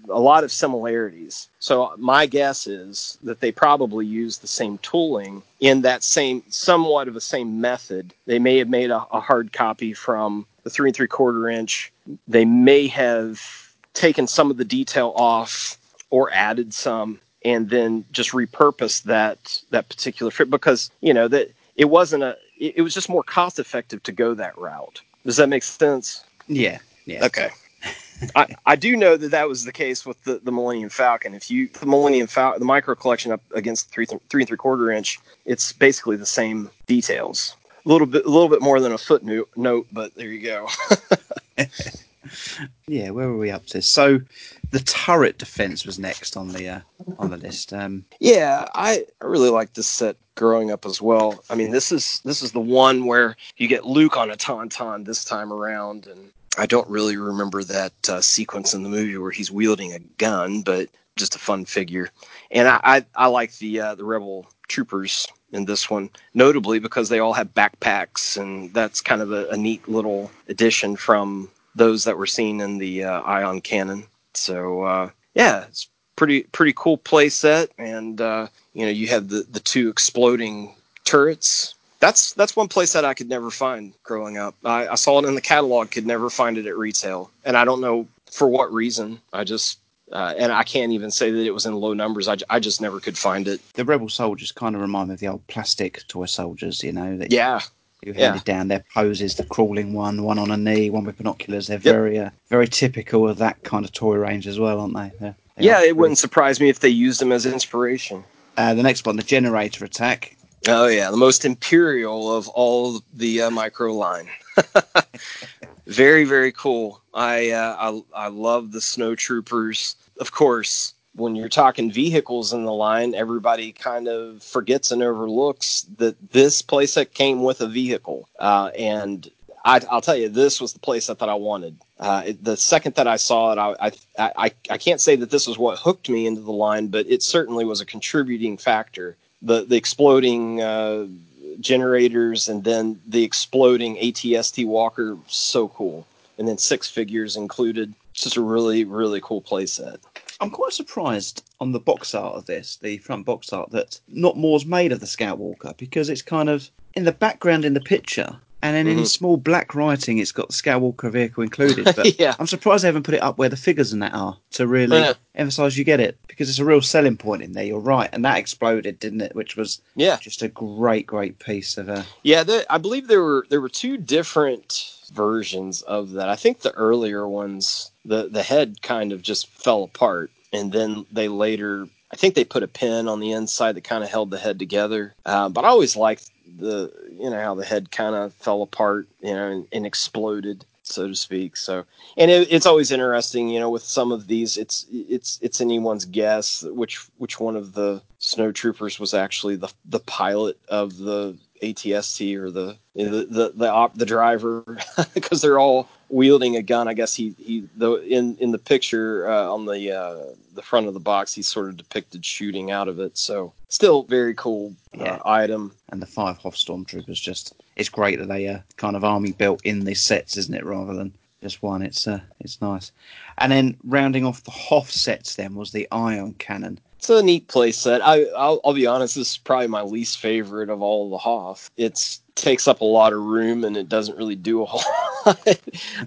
a lot of similarities. So my guess is that they probably use the same tooling in that same somewhat of the same method. They may have made a, a hard copy from the three and three quarter inch. They may have taken some of the detail off or added some and then just repurposed that that particular fit because you know that it wasn't a it, it was just more cost effective to go that route does that make sense Yeah, yeah. okay I, I do know that that was the case with the, the Millennium Falcon. If you the Millennium Falcon, the micro collection up against three three and three quarter inch, it's basically the same details. A little bit a little bit more than a footnote, note, but there you go. Yeah, where were we up to? So the turret defense was next on the uh, on the list. Um, Yeah, I, I really like this set growing up as well. I mean, this is this is the one where you get Luke on a tauntaun this time around, and I don't really remember that uh, sequence in the movie where he's wielding a gun, but just a fun figure. And I I, I like the uh, the Rebel troopers in this one, notably because they all have backpacks, and that's kind of a, a neat little addition from those that were seen in the uh, Ion Cannon. So uh, yeah, it's pretty pretty cool play set, and uh, you know you have the the two exploding turrets. That's that's one place that I could never find growing up. I, I saw it in the catalog, could never find it at retail, and I don't know for what reason. I just uh, and I can't even say that it was in low numbers. I, I just never could find it. The Rebel soldiers kind of remind me of the old plastic toy soldiers, you know. That Yeah, you yeah. handed down their poses, the crawling one, one on a knee, one with binoculars. They're very, uh, very typical of that kind of toy range as well, aren't they? They're- they yeah. It wouldn't surprise me if they used them as inspiration. Uh, the next one, the generator attack. Oh yeah, the most imperial of all the uh, micro line. very very cool. I, uh, I I love the snow troopers. Of course, when you're talking vehicles in the line, everybody kind of forgets and overlooks that this playset came with a vehicle. Uh, and I, I'll tell you, this was the playset that I wanted. Uh, it, the second that I saw it, I, I I I can't say that this was what hooked me into the line, but it certainly was a contributing factor. The the exploding uh, generators and then the exploding ATST Walker, so cool. And then six figures included. It's just a really, really cool playset. I'm quite surprised on the box art of this, the front box art, that not more's made of the Scout Walker because it's kind of in the background in the picture. And then in Mhm. small black writing, it's got the Scout Walker vehicle included. But Yeah. I'm surprised they haven't put it up where the figures in that are to really Yeah. emphasise you get it because it's a real selling point in there. You're right, and that exploded, didn't it? Which was Yeah. just a great, great piece of uh, Yeah, the, I believe there were there were two different versions of that. I think the earlier ones, the the head kind of just fell apart, and then they later, I think they put a pin on the inside that kind of held the head together. Uh, but I always liked the you know how the head kind of fell apart, you know, and, and exploded so to speak. So, and it, it's always interesting, you know, with some of these, it's it's it's anyone's guess which which one of the snow troopers was actually the the pilot of the ATST or the the the the, op, the driver because they're all wielding a gun. I guess he he though in in the picture uh, on the uh, the front of the box, he's sort of depicted shooting out of it. So still very cool uh, Yeah. item. and the five Hoth stormtroopers. Just it's great that they are kind of army built in these sets, isn't it? Rather than just one. It's uh, it's nice. And then rounding off the Hoth sets, then was the ion cannon. It's a neat play set. I, I'll, I'll be honest, this is probably my least favorite of all the Hoth. It takes up a lot of room and it doesn't really do a whole lot.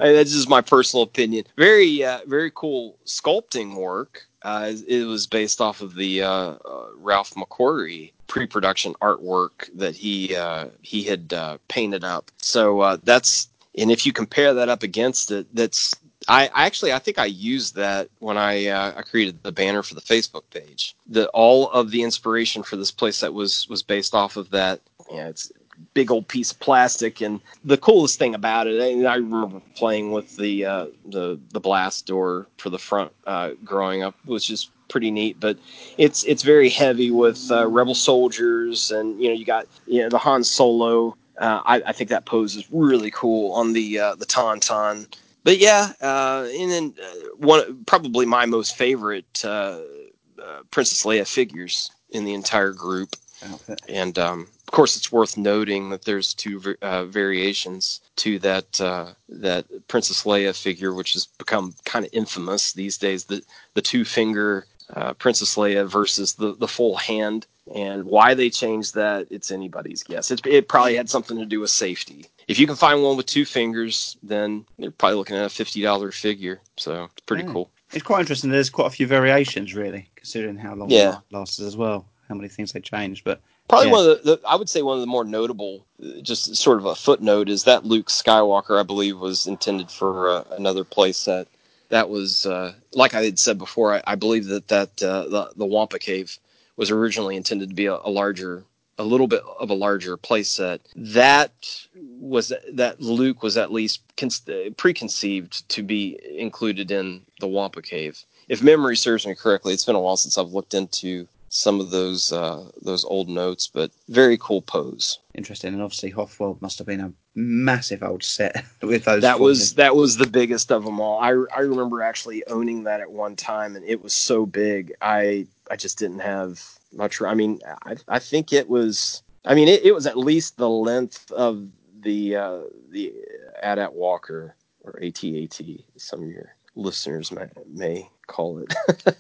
I that's just my personal opinion. Very, uh, very cool sculpting work. Uh, it was based off of the uh, uh, Ralph McQuarrie pre-production artwork that he uh, he had uh, painted up. So that's and if you compare that up against it, that's I I actually I think I used that when I uh, I created the banner for the Facebook page. The all of the inspiration for this playset was was based off of that. Yeah, it's big old piece of plastic, and the coolest thing about it, and I remember playing with the uh, the the blast door for the front uh, growing up, was just pretty neat. But it's it's very heavy with uh, rebel soldiers, and you know you got you know the Han Solo. Uh, I, I think that pose is really cool on the uh, the Tauntaun but yeah, uh, and then uh, one probably my most favorite uh, uh, Princess Leia figures in the entire group, Outfit. and um, of course it's worth noting that there's two uh, variations to that uh, that Princess Leia figure, which has become kind of infamous these days. The the two finger uh, Princess Leia versus the the full hand. And why they changed that, it's anybody's guess. It, it probably had something to do with safety. If you can find one with two fingers, then you're probably looking at a fifty dollar figure. So it's pretty Yeah. cool. It's quite interesting. There's quite a few variations, really, considering how long Yeah. it lasted as well. How many things they changed, but Probably Yeah. one of the, the, I would say one of the more notable, uh, just sort of a footnote, is that Luke Skywalker, I believe, was intended for uh, another playset. That was, uh, like I had said before, I, I believe that that uh, the the Wampa Cave was originally intended to be a, a larger, a little bit of a larger playset. That was that Luke was at least con- preconceived to be included in the Wampa Cave. If memory serves me correctly, it's been a while since I've looked into some of those uh, those old notes, but very cool pose. interesting. And obviously, Hothworld must have been a massive old set with those. That was that was the biggest of them all. I, I remember actually owning that at one time, and it was so big. I I just didn't have much. I mean, I I think it was. I mean, it, it was at least the length of the uh, the AT-AT Walker or AT-AT. Some of your listeners may may call it,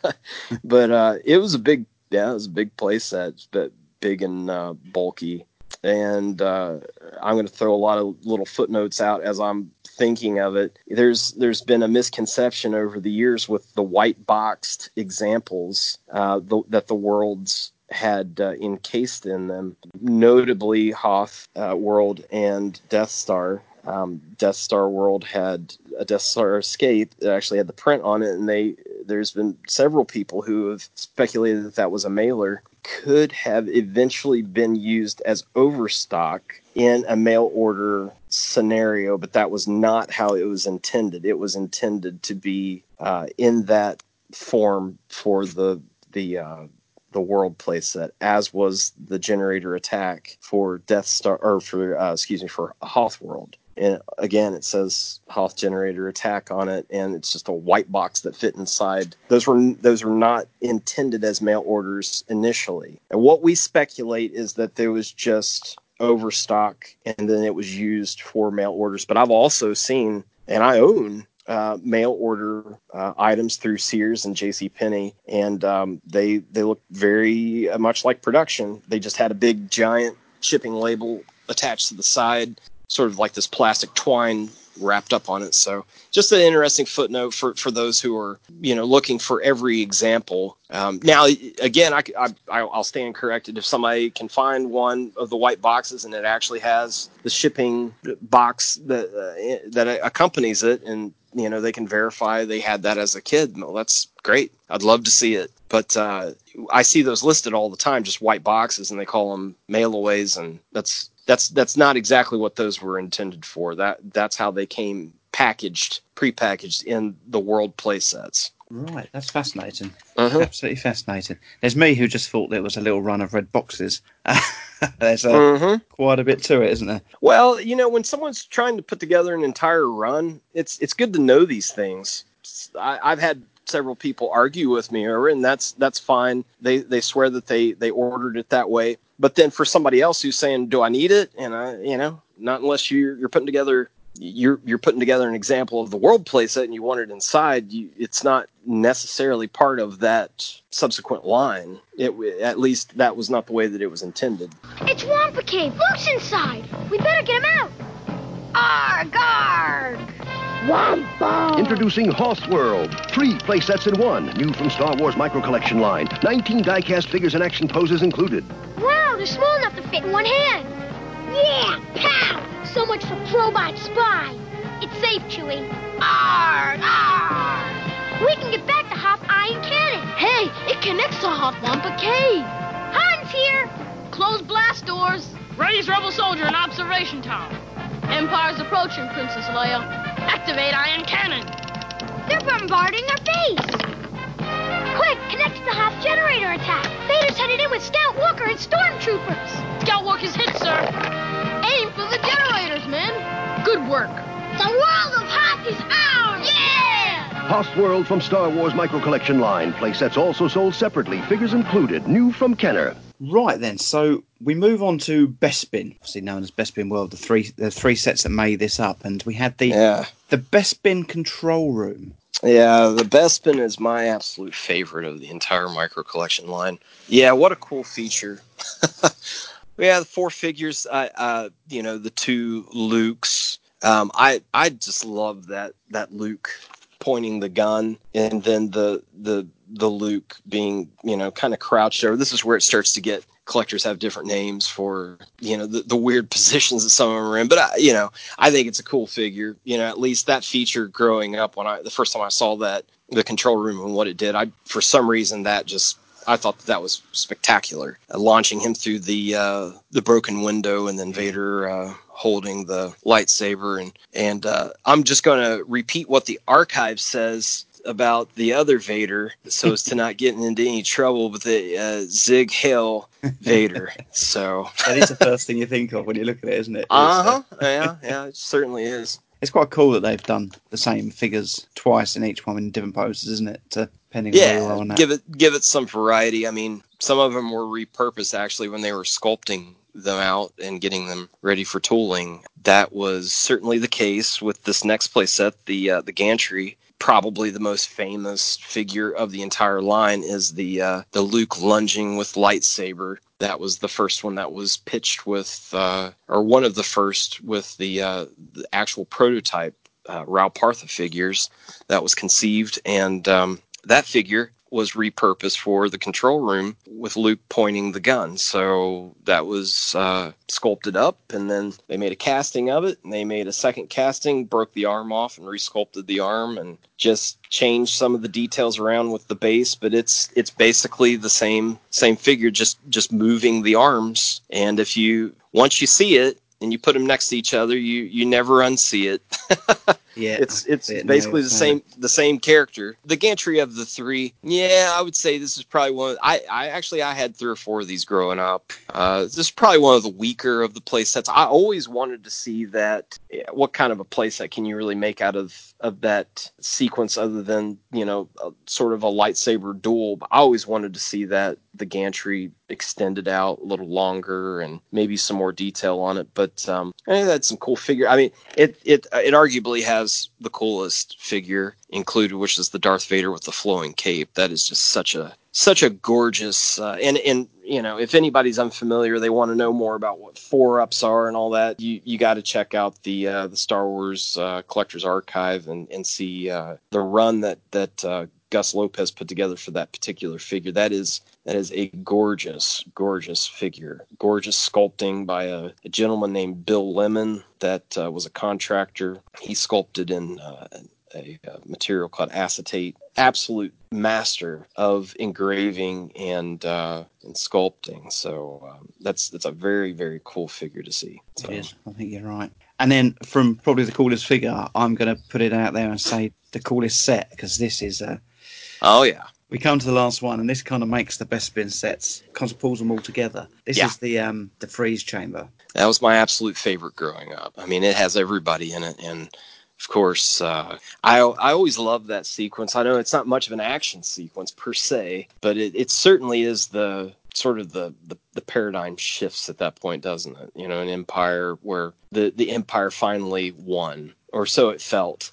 but uh, it was a big. Yeah, it was a big play set, but big and uh, bulky. and uh, I'm going to throw a lot of little footnotes out as I'm thinking of it. There's there's been a misconception over the years with the white boxed examples uh, the, that the worlds had uh, encased in them, notably Hoth uh, World and Death Star. Um, Death Star World had a Death Star escape that actually had the print on it, and they there's been several people who have speculated that that was a mailer could have eventually been used as overstock in a mail order scenario, but that was not how it was intended. It was intended to be uh, in that form for the the uh, the world playset, as was the generator attack for Death Star or for uh, excuse me for Hoth World. And again, it says Hoth generator attack on it, and it's just a white box that fit inside. Those were those were not intended as mail orders initially. And what we speculate is that there was just overstock, and then it was used for mail orders. But I've also seen, and I own uh, mail order uh, items through Sears and J.C. Penney, and um, they they look very uh, much like production. They just had a big giant shipping label attached to the side sort of like this plastic twine wrapped up on it. So just an interesting footnote for, for those who are, you know, looking for every example. Um, now, again, I, I, will stand corrected. If somebody can find one of the white boxes and it actually has the shipping box that, uh, that accompanies it and, you know, they can verify they had that as a kid, well, that's great. I'd love to see it. But uh, I see those listed all the time, just white boxes, and they call them mailaways, and that's that's that's not exactly what those were intended for. That that's how they came packaged, prepackaged in the world play sets. Right, that's fascinating. Uh-huh. Absolutely fascinating. There's me who just thought there was a little run of red boxes. There's a, uh-huh. quite a bit to it, isn't there? Well, you know, when someone's trying to put together an entire run, it's it's good to know these things. I, I've had several people argue with me over, and that's that's fine. They they swear that they they ordered it that way. But then for somebody else who's saying, "Do I need it?" and I, you know, not unless you're you're putting together you're you're putting together an example of the world playset and you want it inside. You, it's not necessarily part of that subsequent line. It at least that was not the way that it was intended. It's Wampa Cave. Luke's inside. We better get him out. Arg. Wampa! Introducing Hoth World. Three playsets in one. New from Star Wars Micro Collection line. 19 die-cast figures and action poses included. Wow, they're small enough to fit in one hand. Yeah, pow! So much for Probot Spy. It's safe, Chewie. Arr, arr! We can get back to Hoth Ion Cannon. Hey, it connects to Hoth Wampa Cave. Han's here. Close blast doors. Raise Rebel Soldier in Observation Tower. Empire's approaching, Princess Leia. Activate ion cannon. They're bombarding our base. Quick, connect to the Hoth generator attack. Vader's headed in with Scout Walker and stormtroopers. Scout Walker's hit, sir. Aim for the generators, men. Good work. The world of Hoth is ours. Yeah! Hoth World from Star Wars Micro Collection line. Playsets also sold separately. Figures included. New from Kenner. Right then, so we move on to Bespin, obviously known as Bespin World. The three the three sets that made this up, and we had the yeah. The Best Bespin control room. Yeah, the Best Bespin is my absolute favorite of the entire micro collection line. Yeah, what a cool feature. yeah, the four figures. Uh, uh, you know, the two Lukes. Um, I I just love that that Luke pointing the gun, and then the the the Luke being you know kind of crouched over. This is where it starts to get collectors have different names for you know the, the weird positions that some of them are in. But I, you know, I think it's a cool figure. You know, at least that feature growing up when I the first time I saw that the control room and what it did, I for some reason that just I thought that, that was spectacular. Uh, launching him through the uh, the broken window and then Vader uh, holding the lightsaber and and uh, I'm just going to repeat what the archive says about the other Vader so as to not get into any trouble with the uh, Sieg Heil Vader. So that is the first thing you think of when you look at it, isn't it? Uh huh. yeah, yeah, it certainly is. It's quite cool that they've done the same figures twice in each one in different poses, isn't it? To, depending yeah, give it give it some variety. I mean, some of them were repurposed actually when they were sculpting them out and getting them ready for tooling. That was certainly the case with this next playset, the uh, the gantry probably the most famous figure of the entire line is the uh, the Luke lunging with lightsaber. That was the first one that was pitched with, uh, or one of the first with the, uh, the actual prototype uh, Ral Partha figures that was conceived, and um, that figure was repurposed for the control room with Luke pointing the gun. So that was uh, sculpted up, and then they made a casting of it, and they made a second casting, broke the arm off, and resculpted the arm, and just changed some of the details around with the base. But it's it's basically the same same figure, just just moving the arms. And if you once you see it, and you put them next to each other, you you never unsee it. Yeah, it's it's it basically the uh, same the same character. The gantry of the three, yeah, I would say this is probably one. I I actually I had three or four of these growing up. Uh, this is probably one of the weaker of the play sets. I always wanted to see that. yeah, What kind of a play set can you really make out of of that sequence other than you know a, sort of a lightsaber duel? But I always wanted to see that the gantry extended out a little longer and maybe some more detail on it. But um, it had some cool figure. I mean, it it it arguably has the coolest figure included, which is the Darth Vader with the flowing cape. That is just such a such a gorgeous uh, and and you know if anybody's unfamiliar, they want to know more about what four ups are and all that. You you got to check out the uh, the Star Wars uh, Collector's Archive and and see uh, the run that that uh, Gus Lopez put together for that particular figure. That is that is a gorgeous, gorgeous figure. Gorgeous sculpting by a, a gentleman named Bill Lemon that uh, was a contractor. He sculpted in uh, a, a material called acetate. Absolute master of engraving and uh, and sculpting. So um, that's that's a very very cool figure to see. So, It is. I think you're right. And then from probably the coolest figure, I'm going to put it out there and say the coolest set because this is. Uh, oh yeah. we come to the last one, and this kind of makes the Bespin sets. Kind of pulls them all together. This Yeah. is the um the freeze chamber. That was my absolute favorite growing up. I mean, it has everybody in it, and of course, uh, I I always love that sequence. I know it's not much of an action sequence per se, but it, it certainly is the sort of the, the the paradigm shifts at that point, doesn't it? You know, an empire where the the empire finally won, or so it felt.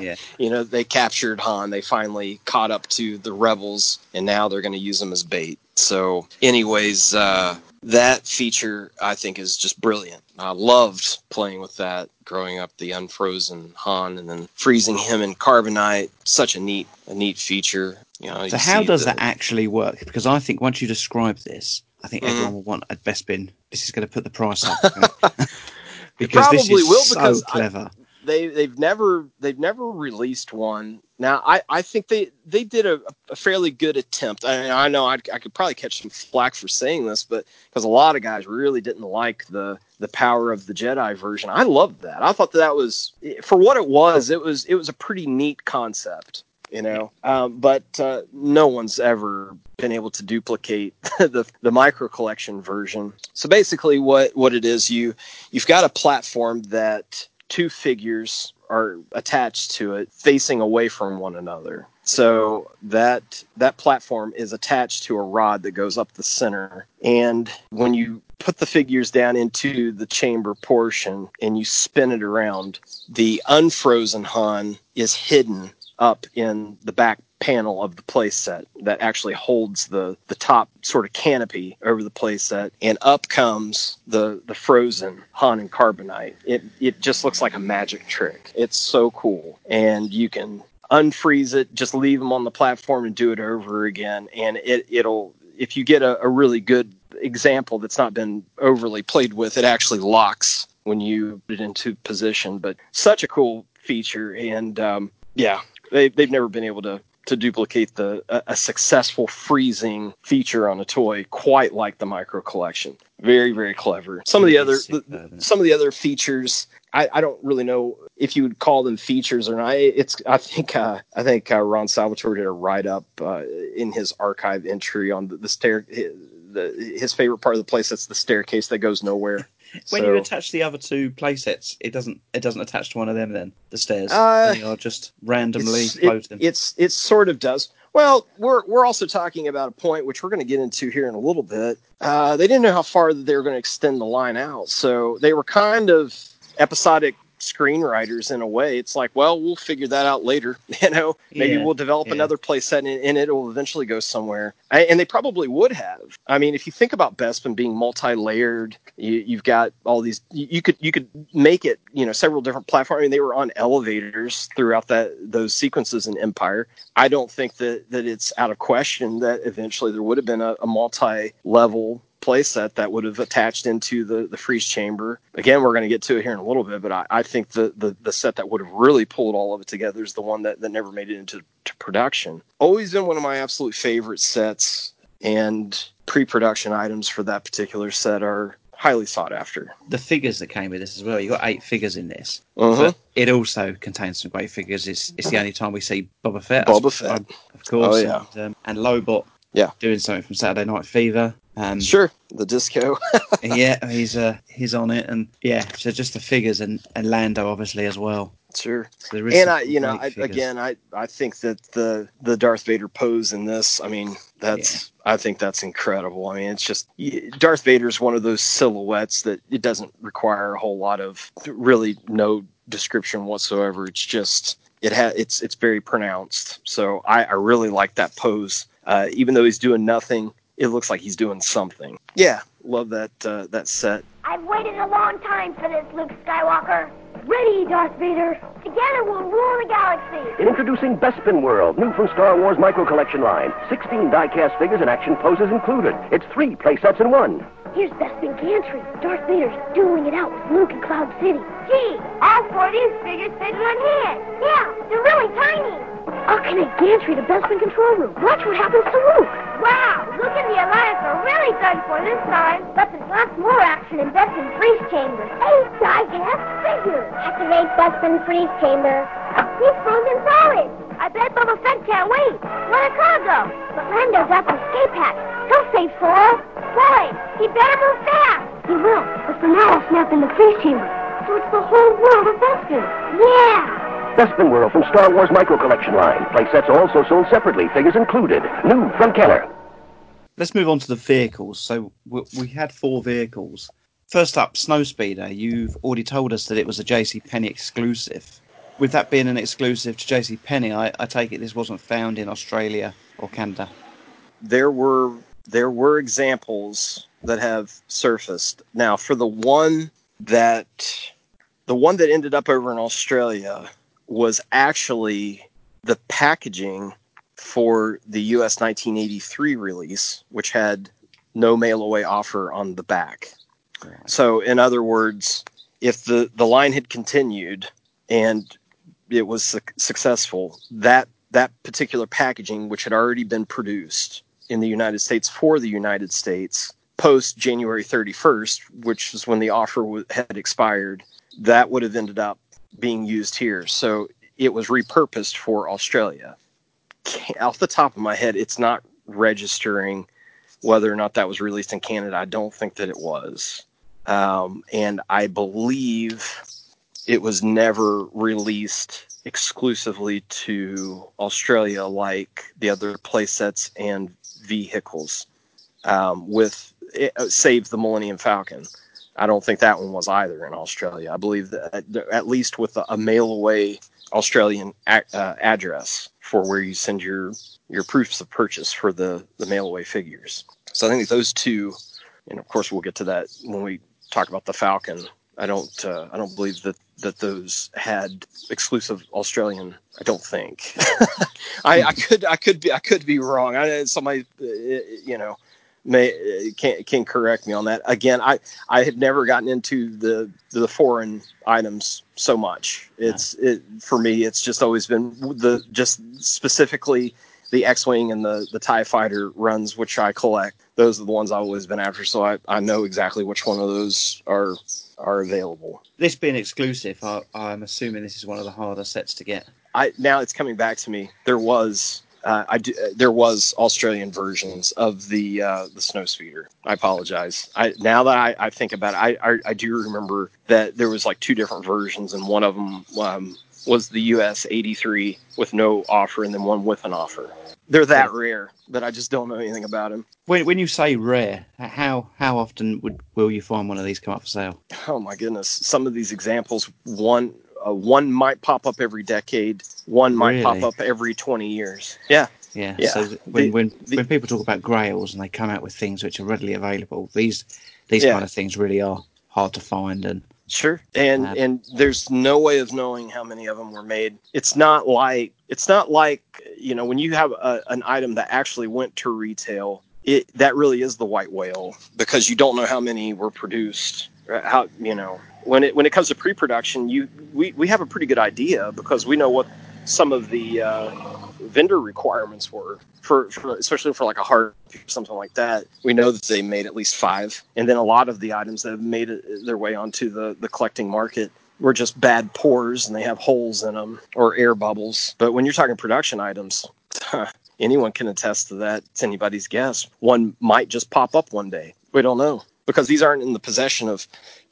Yeah. you know, they captured Han. They finally caught up to the rebels, and now they're going to use them as bait. So, anyways, uh, that feature I think is just brilliant. I loved playing with that growing up, the unfrozen Han, and then freezing him in carbonite. Such a neat, a neat feature. You know, So you how does the- that actually work? Because I think once you describe this, I think Mhm. everyone will want a Bespin. This is going to put the price up. because probably this is will so because I- clever. They they've never they've never released one. Now I, I think they they did a, a fairly good attempt. I, I know I'd, I could probably catch some flack for saying this, but because a lot of guys really didn't like the the power of the Jedi version. I loved that. I thought that, that was for what it was. It was it was a pretty neat concept. You know, um, but uh, no one's ever been able to duplicate the the micro collection version. So basically, what what it is, you you've got a platform that two figures are attached to it facing away from one another. So that that platform is attached to a rod that goes up the center. And when you put the figures down into the chamber portion and you spin it around the unfrozen han is hidden up in the back panel of the playset that actually holds the the top sort of canopy over the playset and up comes the the frozen Han and carbonite. It it just looks like a magic trick. It's so cool. And you can unfreeze it just leave them on the platform and do it over again. And it it'll if you get a, a really good example that's not been overly played with it actually locks when you put it into position. But such a cool feature. And um, yeah they, they've never been able to to duplicate the a, a successful freezing feature on a toy quite like the micro collection. Very very clever. Some of the other the- some of the other features I, I don't really know if you would call them features or not. It's I think uh, I think uh, Ron Salvatore did a write up uh, in his archive entry on the, the stair. The, his favorite part of the place that's the staircase that goes nowhere. When So- you attach the other two playsets, it doesn't it doesn't attach to one of them then the stairs. Uh, they are just randomly it's, it, floating. it's it sort of does. Well, we're we're also talking about a point which we're going to get into here in a little bit. Uh, they didn't know how far they were going to extend the line out, so they were kind of episodic screenwriters in a way. It's like, well, we'll figure that out later. You know, maybe Yeah, we'll develop yeah. another playset and, and it will eventually go somewhere. I, and they probably would have. I mean, if you think about Bespin being multi-layered, you, you've got all these. You, you could you could make it, you know, several different platforms. I mean, they were on elevators throughout that those sequences in Empire. I don't think that that it's out of question that eventually there would have been a, a multi-level playset that would have attached into the, the freeze chamber. Again, we're going to get to it here in a little bit, but I, I think the, the, the set that would have really pulled all of it together is the one that, that never made it into to production. Always been one of my absolute favorite sets, and pre-production items for that particular set are highly sought after. The figures that came with this as well. You got eight figures in this. Uh-huh. It also contains some great figures. It's it's the only time we see Boba Fett. Boba Fett. of course. Oh, yeah. And, um, and Lobot. Yeah. Doing something from Saturday Night Fever. Um, Sure, the disco. yeah, he's uh he's on it, and yeah, so just the figures and and Lando obviously as well. Sure. So there is and I, you know, I, again, I, I think that the the Darth Vader pose in this, I mean, that's, I think that's incredible. I mean, it's just Darth Vader's one of those silhouettes that it doesn't require a whole lot of really no description whatsoever. It's just it ha it's it's very pronounced. So I, I really like that pose. Uh, even though he's doing nothing, it looks like he's doing something. Yeah, love that uh, that set. I've waited a long time for this, Luke Skywalker. Ready, Darth Vader. Together we'll rule the galaxy. Introducing Bespin World, new from Star Wars Micro Collection line. 16 die-cast figures and action poses included. It's three play sets in one. Here's Bespin Gantry. Darth Vader's dueling it out with Luke in Cloud City. Gee, all four of these figures fit in one hand. Yeah, they're really tiny. I'll connect Gantry to Bespin Control Room. Watch what happens to Luke. Wow, Luke and the Alliance are really done for this time. But there's lots more action in Bespin Freeze Chamber. Eight die-cast figures. Activate Bespin Freeze Chamber. He's frozen solid. I bet Boba Fett can't wait. What a cargo. But Lando's at the escape hatch. He'll save Solo. Boy, he better move fast. He will, but for now I'll snap in the freeze chamber. So it's the whole world of Bespin. Yeah. Bespin World from Star Wars Micro Collection line. Play sets are also sold separately, figures included. New from Kenner. Let's move on to the vehicles. So we, we had four vehicles. First up, Snowspeeder. You've already told us that it was a JC Penney exclusive. With that being an exclusive to JC Penney, I, I take it this wasn't found in Australia or Canada. there were there were examples that have surfaced. Now, for the one that the one that ended up over in Australia was actually the packaging for the US 1983 release, which had no mail away offer on the back. So, in other words, if the, the line had continued and it was su- successful, that that particular packaging, which had already been produced in the United States for the United States post January 31st, which is when the offer w- had expired, that would have ended up being used here. So it was repurposed for Australia. Off the top of my head, it's not registering whether or not that was released in Canada. I don't think that it was. Um, and I believe it was never released exclusively to Australia like the other playsets and vehicles um, with it, uh, save the Millennium Falcon. I don't think that one was either in Australia. I believe that at, at least with a, mail away Australian a, uh, address for where you send your your proofs of purchase for the the mail away figures. So I think those two, and of course we'll get to that when we talk about the Falcon. I don't uh, I don't believe that that those had exclusive Australian. I don't think. I, I could I could be I could be wrong. I somebody uh, you know may uh, can can correct me on that. Again, I I have never gotten into the the foreign items so much. It's it for me. It's just always been the just specifically the X-wing and the the Tie Fighter runs, which I collect. Those are the ones I've always been after. So I I know exactly which one of those are are available. This being exclusive, I, I'm assuming this is one of the harder sets to get. I now it's coming back to me. There was uh, I do, uh, there was Australian versions of the uh, the Snowspeeder. I apologize. I now that I, I think about it, I, I I do remember that there was like two different versions, and one of them um, was the US 83 with no offer and then one with an offer. They're that rare, but I just don't know anything about them. When, when you say rare, how how often would will you find one of these come up for sale? Oh my goodness! Some of these examples, one uh, one might pop up every decade, one might Really? pop up every 20 years. Yeah, Yeah. Yeah. So when The- when the- when people talk about grails and they come out with things which are readily available, these these Yeah. kind of things really are hard to find and Sure. And Uh, and there's no way of knowing how many of them were made. It's not like it's not like you know when you have a, an item that actually went to retail. It that really is the white whale because you don't know how many were produced. How you know when it when it comes to pre-production, you we, we have a pretty good idea because we know what some of the uh, vendor requirements were for, for especially for like a heart or something like that. We know that they made at least five, and then a lot of the items that have made it, their way onto the the collecting market were just bad pours and they have holes in them or air bubbles. But when you're talking production items, anyone can attest to that. It's anybody's guess. One might just pop up one day. We don't know because these aren't in the possession of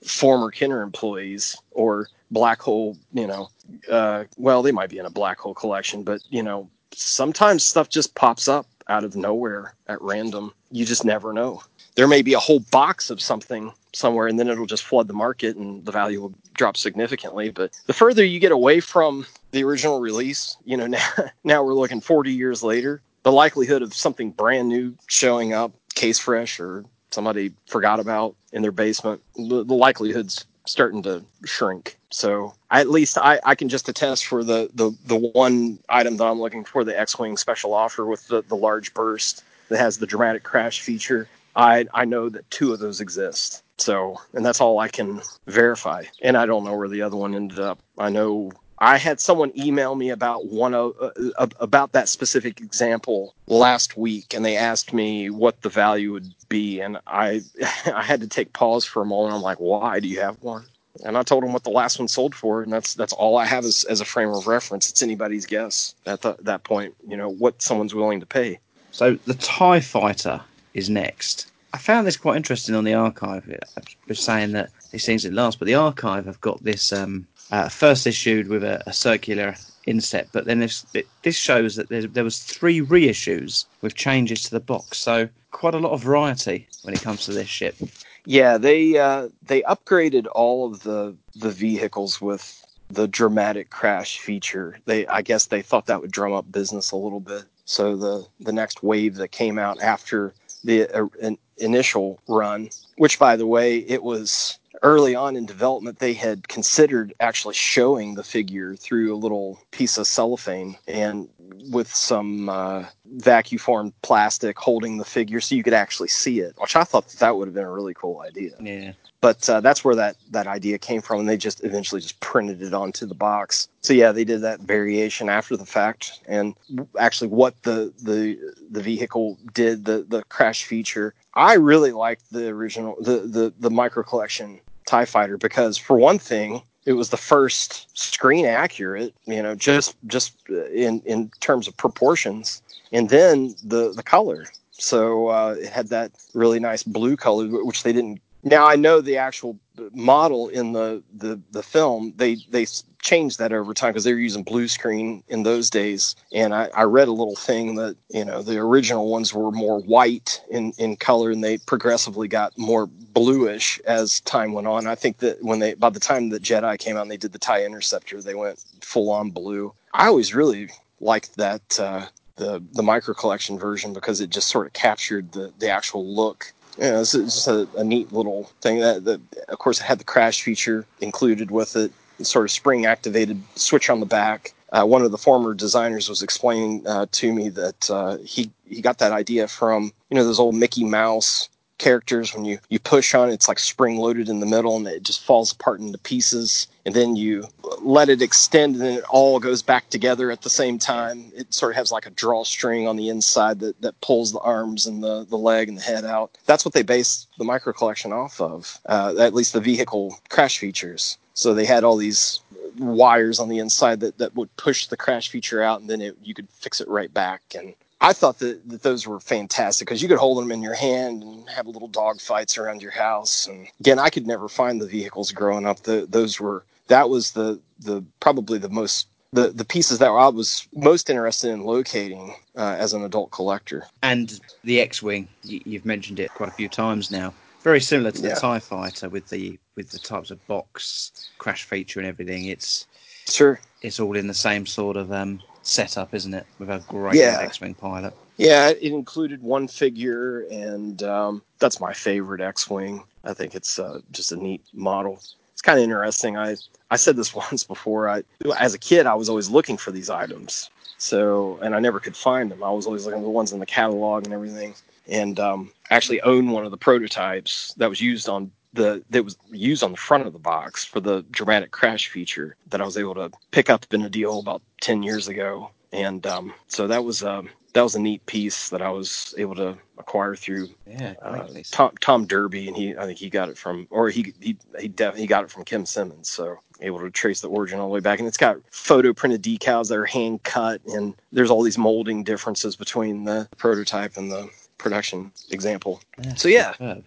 former Kenner employees or black hole, you know, uh, well, they might be in a black hole collection, but you know, sometimes stuff just pops up out of nowhere at random. You just never know. There may be a whole box of something somewhere, and then it'll just flood the market, and the value will drop significantly. But the further you get away from the original release, you know, now, now we're looking 40 years later. The likelihood of something brand new showing up, case fresh, or somebody forgot about in their basement, the, likelihood's starting to shrink. So I, at least I, I can just attest for the, the, the one item that I'm looking for, the X-Wing special offer with the, the large burst that has the dramatic crash feature. I, I know that two of those exist. So, and that's all I can verify. And I don't know where the other one ended up. I know I had someone email me about one of uh, uh, about that specific example last week, and they asked me what the value would be, and I I had to take pause for a moment. I'm like, why do you have one? And I told them what the last one sold for, and that's that's all I have as, as a frame of reference. It's anybody's guess at the, that point, you know, what someone's willing to pay. So the Tie Fighter is next. I found this quite interesting on the archive. I was saying that these things didn't last, but the archive have got this um, uh, first issued with a, a circular inset, but then this, this shows that there, was three reissues with changes to the box. So quite a lot of variety when it comes to this ship. Yeah, they uh, they upgraded all of the the vehicles with the dramatic crash feature. They I guess they thought that would drum up business a little bit. So the the next wave that came out after the uh, in, initial run, which by the way, it was early on in development they had considered actually showing the figure through a little piece of cellophane and with some uh, vacuum formed plastic holding the figure so you could actually see it which i thought that, that would have been a really cool idea. Yeah. but uh, that's where that that idea came from and they just eventually just printed it onto the box. So yeah they did that variation after the fact and actually what the the the vehicle did the the crash feature. I really liked the original the the the micro collection tie fighter because for one thing it was the first screen accurate you know just just in in terms of proportions and then the the color. So uh, it had that really nice blue color which they didn't now I know the actual model in the the, the film they they changed that over time because they were using blue screen in those days. And I, I read a little thing that you know the original ones were more white in in color and they progressively got more bluish as time went on. I think that when they by the time that Jedi came out and they did the tie interceptor they went full on blue. I always really liked that uh, the the micro collection version because it just sort of captured the the actual look yeah, it's just a, a neat little thing that, that, of course, it had the crash feature included with it, sort of spring activated switch on the back. Uh, one of the former designers was explaining uh, to me that uh, he he got that idea from you know those old Mickey Mouse characters when you you push on it, it's like spring loaded in the middle and it just falls apart into pieces and then you let it extend and then it all goes back together at the same time. It sort of has like a drawstring on the inside that, that pulls the arms and the, the leg and the head out. That's what they based the micro collection off of uh, at least the vehicle crash features. So they had all these wires on the inside that, that would push the crash feature out and then it, you could fix it right back and I thought that, that those were fantastic because you could hold them in your hand and have little dog fights around your house. And again, I could never find the vehicles growing up. The, those were that was the the probably the most the the pieces that I was most interested in locating uh, as an adult collector. And the X-wing, you, you've mentioned it quite a few times now. Very similar to the Yeah. Tie Fighter with the with the types of box crash feature and everything. It's Sure. it's all in the same sort of um, setup, isn't it? With a great Yeah. X-wing pilot. Yeah, it included one figure, and um, that's my favorite X-wing. I think it's uh, just a neat model. It's kind of interesting. I I said this once before. I as a kid, I was always looking for these items. So, and I never could find them. I was always looking for the ones in the catalog and everything. And um, actually own one of the prototypes that was used on the that was used on the front of the box for the dramatic crash feature that I was able to pick up in a deal about ten years ago. And um, so that was um, that was a neat piece that I was able to acquire through Yeah, uh. Tom Tom Derby, and he I think he got it from, or he he he definitely got it from Kim Simmons. So able to trace the origin all the way back, and it's got photo printed decals that are hand cut, and there's all these molding differences between the prototype and the production example. So yeah, Superb.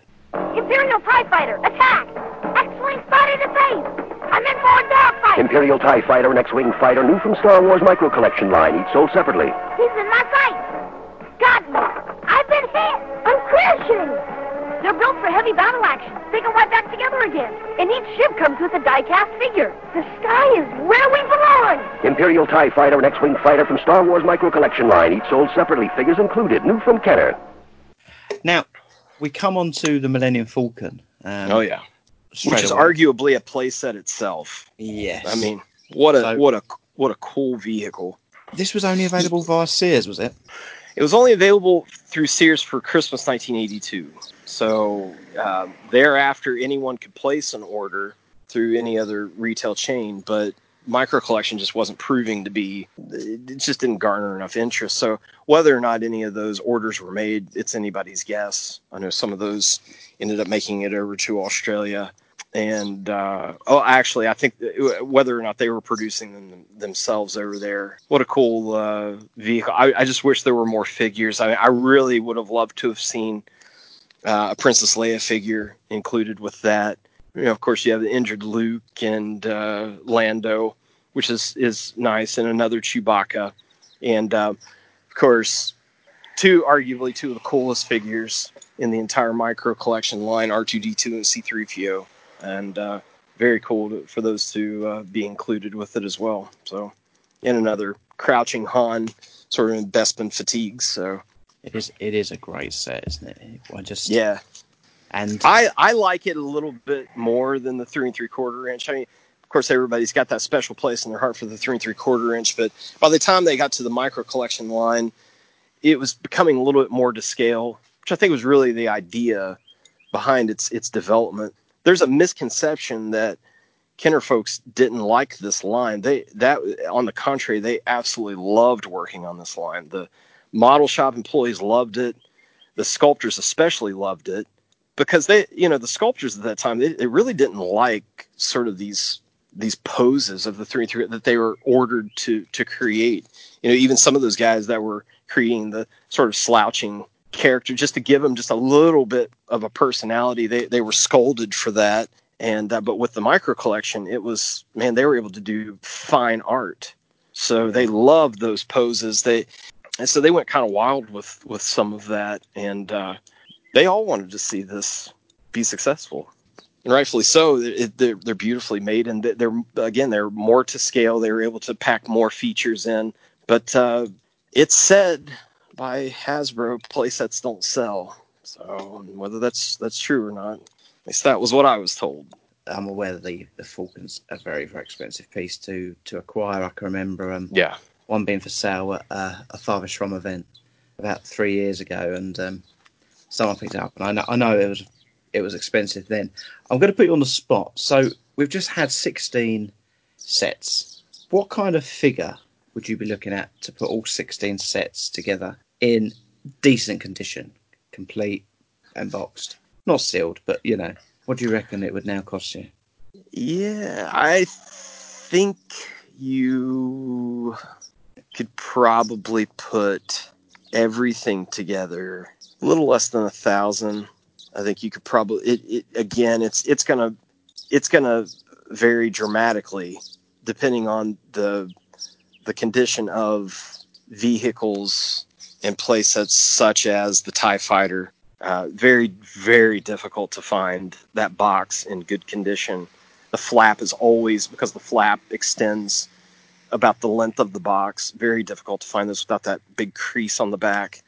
Imperial TIE Fighter, attack! X-Wing spotted to base! I'm in for a dogfight! Imperial TIE Fighter and X-Wing Fighter, new from Star Wars Micro Collection line, each sold separately. He's in my sight! Got me! I've been hit! I'm crashing! They're built for heavy battle action. They go right back together again. And each ship comes with a die-cast figure. The sky is where we belong! Imperial TIE Fighter and X-Wing Fighter from Star Wars Micro Collection line, each sold separately, figures included, new from Kenner. Now we come on to the Millennium Falcon. Um, oh yeah, which is away. arguably a playset itself. Yes. I mean, what a So- what a what a cool vehicle. this was only available via Sears, was it? It was only available through Sears for Christmas 1982. So um, thereafter, anyone could place an order through any other retail chain, but micro collection just wasn't proving to be. It just didn't garner enough interest. So whether or not any of those orders were made, it's anybody's guess. I know some of those ended up making it over to Australia. And uh, oh, actually, I think whether or not they were producing them themselves over there. What a cool uh, vehicle! I, I just wish there were more figures. I, I really would have loved to have seen uh, a Princess Leia figure included with that. You know, of course, you have the injured Luke and uh, Lando, which is is nice, and another Chewbacca, and uh, of course, two arguably two of the coolest figures in the entire micro collection line: R2D2 and C3PO, and uh, very cool to, for those to uh, be included with it as well. So, and another crouching Han, sort of in Bespin fatigues. So, It is. It is a great set, isn't it? I just yeah. And I, I like it a little bit more than the three and three quarter inch. I mean, of course, everybody's got that special place in their heart for the three and three quarter inch, but by the time they got to the micro collection line, it was becoming a little bit more to scale, which I think was really the idea behind its its development. There's a misconception that Kenner folks didn't like this line. They that on the contrary, they absolutely loved working on this line. The model shop employees loved it. The sculptors especially loved it because they you know the sculptors at that time they, they really didn't like sort of these these poses of the three and three that they were ordered to to create. You know even some of those guys that were creating the sort of slouching character just to give them just a little bit of a personality they they were scolded for that. And uh, but with the micro collection it was man they were able to do fine art. So they loved those poses. They and so they went kind of wild with with some of that. And uh they all wanted to see this be successful, and rightfully so. It, they're, they're beautifully made, and they're again they're more to scale. They were able to pack more features in, but uh, it's said by Hasbro, playsets don't sell. So whether that's that's true or not, at least that was what I was told. I'm aware that the the Falcon's a very very expensive piece to to acquire. I can remember um Yeah, one being for sale at uh, a Father Strom event about three years ago, and um, someone picked it up, and I know I know it was it was expensive then. I'm going to put you on the spot. So we've just had 16 sets. What kind of figure would you be looking at to put all 16 sets together in decent condition, complete and boxed, not sealed, but you know, what do you reckon it would now cost you? yeah, I think you could probably put everything together a little less than a thousand. I think you could probably it, it again. It's it's gonna it's gonna vary dramatically depending on the the condition of vehicles and playsets such as the TIE Fighter. Uh, very, very difficult to find that box in good condition. The flap is always, because the flap extends about the length of the box, very difficult to find this without that big crease on the back.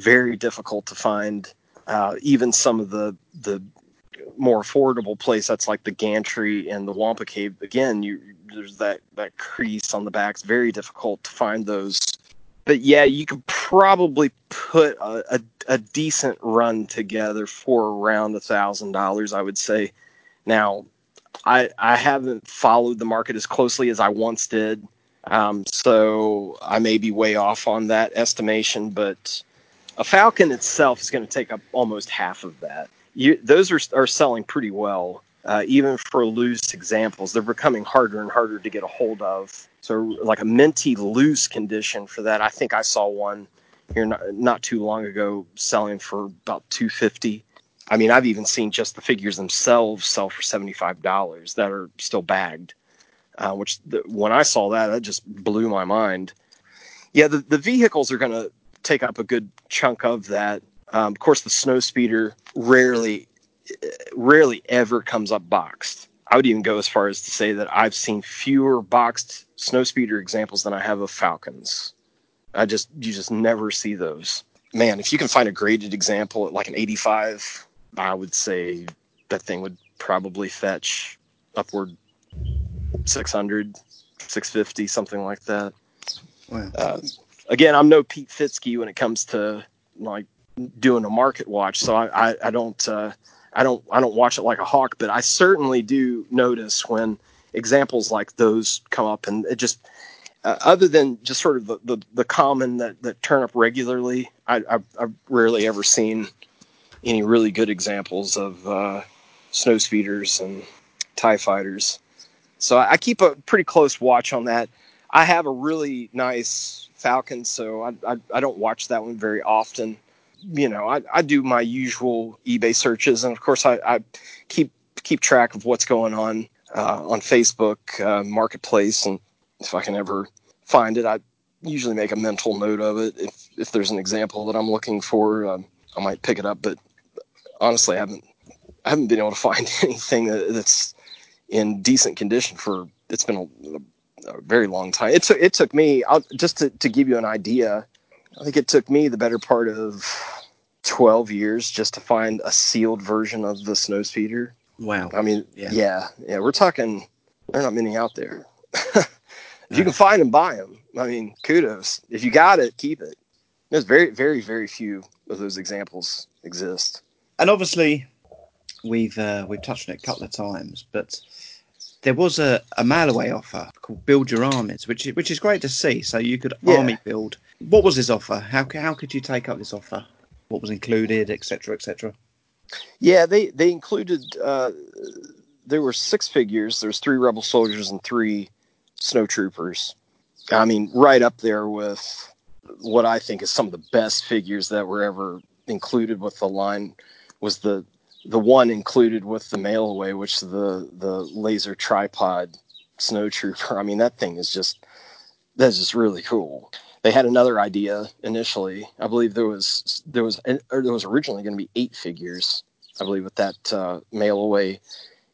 Very difficult to find uh, even some of the, the more affordable place that's like the Gantry and the Wampa Cave. Again, you, there's that, that crease on the back. It's very difficult to find those but yeah, you could probably put a, a, a decent run together for around a thousand dollars, I would say. Now, I I haven't followed the market as closely as I once did, um, so I may be way off on that estimation. But a Falcon itself is going to take up almost half of that. You, those are are selling pretty well, uh, even for loose examples. They're becoming harder and harder to get a hold of. So like a minty loose condition for that. I think I saw one here not, not too long ago selling for about 250. I mean, I've even seen just the figures themselves sell for $75 that are still bagged. Uh, which the, when I saw that, that just blew my mind. Yeah, the, the vehicles are going to take up a good chunk of that. Um, of course, the snow speeder rarely, rarely ever comes up boxed. I would even go as far as to say that I've seen fewer boxed snowspeeder examples than I have of falcons. I just you just never see those. Man, if you can find a graded example at like an 85, I would say that thing would probably fetch upward 600, 650, something like that. Wow. Uh, again, I'm no Pete Fitzke when it comes to like doing a market watch, so I I, I don't uh, I don't I don't watch it like a hawk, but I certainly do notice when examples like those come up, and it just uh, other than just sort of the, the, the, common that, that turn up regularly, I, I've, I've rarely ever seen any really good examples of uh, snow speeders and tie fighters. So I, I keep a pretty close watch on that. I have a really nice Falcon, so I, I, I don't watch that one very often you know, I, I do my usual eBay searches, and of course, I, I keep keep track of what's going on uh, on Facebook uh, Marketplace, and if I can ever find it, I usually make a mental note of it. If if there's an example that I'm looking for, um, I might pick it up. But honestly, I haven't I haven't been able to find anything that, that's in decent condition for. It's been a, a very long time. It took it took me I'll, just to, to give you an idea. I think it took me the better part of 12 years just to find a sealed version of the snow speeder. Wow. I mean, yeah, yeah, yeah we're talking, there are not many out there. if you can find them, buy them. I mean, kudos. If you got it, keep it. There's very, very, very few of those examples exist. And obviously, we've uh, we've touched on it a couple of times, but there was a, a away offer called Build Your Armies, which is, which is great to see. So you could yeah. army build. What was this offer? How how could you take up this offer? What was included, etc., etc. Yeah, they they included. Uh, there were six figures. There's three rebel soldiers and three snow troopers. I mean, right up there with what I think is some of the best figures that were ever included with the line was the the one included with the mail away, which the the laser tripod snow trooper. I mean, that thing is just that's just really cool. They had another idea initially. I believe there was there was or there was originally going to be eight figures. I believe with that uh, mail away,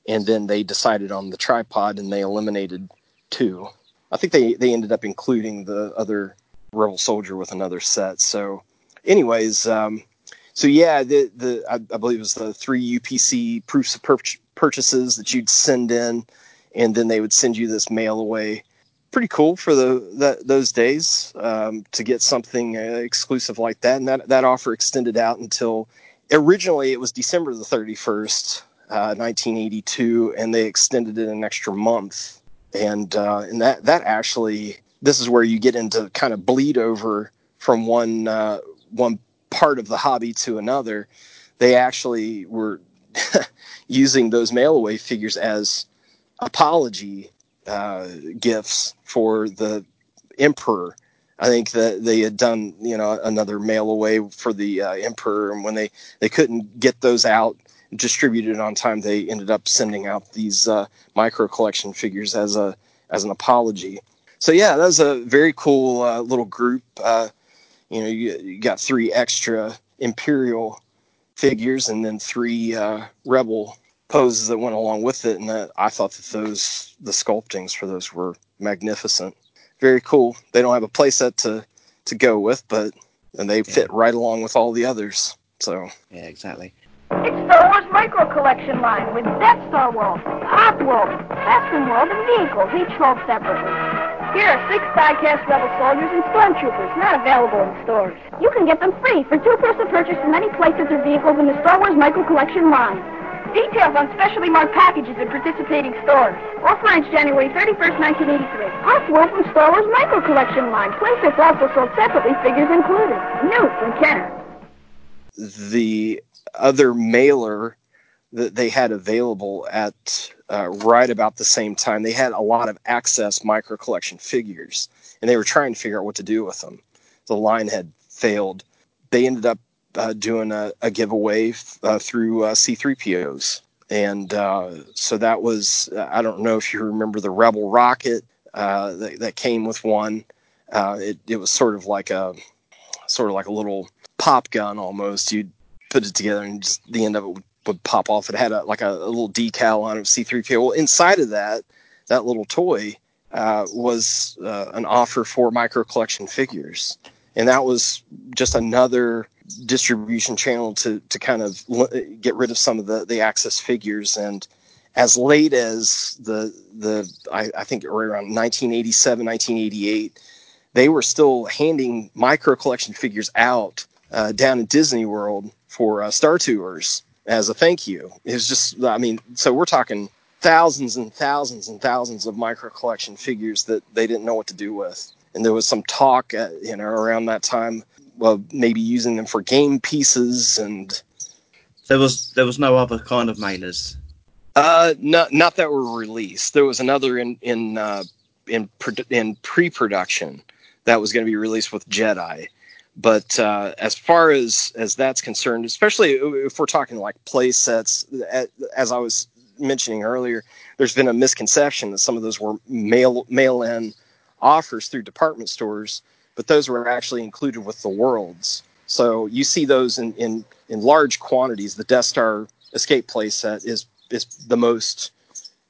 and then they decided on the tripod and they eliminated two. I think they they ended up including the other rebel soldier with another set. So, anyways, um, so yeah, the the I, I, believe it was the three UPC proofs of pur- purchases that you'd send in, and then they would send you this mail away. Pretty cool for the that, those days um, to get something uh, exclusive like that, and that that offer extended out until originally it was December the thirty first, uh, nineteen eighty two, and they extended it an extra month, and uh, and that that actually this is where you get into kind of bleed over from one uh, one part of the hobby to another, they actually were using those mail away figures as apology uh, gifts for the emperor. I think that they had done, you know, another mail away for the uh, emperor, and when they they couldn't get those out distributed on time, they ended up sending out these uh, micro collection figures as a as an apology. So yeah, that was a very cool uh, little group. Uh, you know, you, you, got three extra Imperial figures and then three uh, Rebel poses that went along with it, and that, I thought that those the sculptings for those were magnificent. Very cool. They don't have a playset to to go with, but and they fit right along with all the others. So yeah, exactly. It's Star Wars Micro Collection line with Death Star World, Hoth World, Bespin World, and vehicles, each sold separately. Here are six die-cast Rebel soldiers and stormtroopers, not available in stores. You can get them free for two-person purchase in any places or vehicles in the Star Wars Micro Collection line. Details on specially marked packages at participating stores. Offer ends January 31st, 1983. Hoth World from Star Wars Micro Collection line. Playsets also sold separately, figures included. New from Kenner. The other mailer that they had available at uh, right about the same time. They had a lot of access micro collection figures, and they were trying to figure out what to do with them. The line had failed. They ended up uh, doing a, a giveaway uh, through uh, C3POs. And uh, so that was, I don't know if you remember the Rebel rocket uh, that, that, came with one. it, it was sort of like a, sort of like a little pop gun almost. You'd put it together and just the end of it would, would pop off. It had a, like a, a, little decal on it, C3PO. Well, inside of that, that little toy uh, was uh, an offer for micro collection figures. And that was just another distribution channel to, to kind of l- get rid of some of the, the access figures. And as late as the, the I, I think around 1987, 1988, they were still handing micro collection figures out uh, down in Disney World for uh, Star Tours as a thank you. It was just, I mean, so we're talking thousands and thousands and thousands of micro collection figures that they didn't know what to do with. And there was some talk, uh, you know, around that time, well, maybe using them for game pieces and. There was there was no other kind of mailers. Uh, not not that were released. There was another in in uh, in in pre-production that was going to be released with Jedi but uh, as far as as that's concerned, especially if we're talking like play sets, as I was mentioning earlier, there's been a misconception that some of those were mail mail in offers through department stores, but those were actually included with the worlds. So you see those in in, in large quantities. The Death Star escape playset is is the most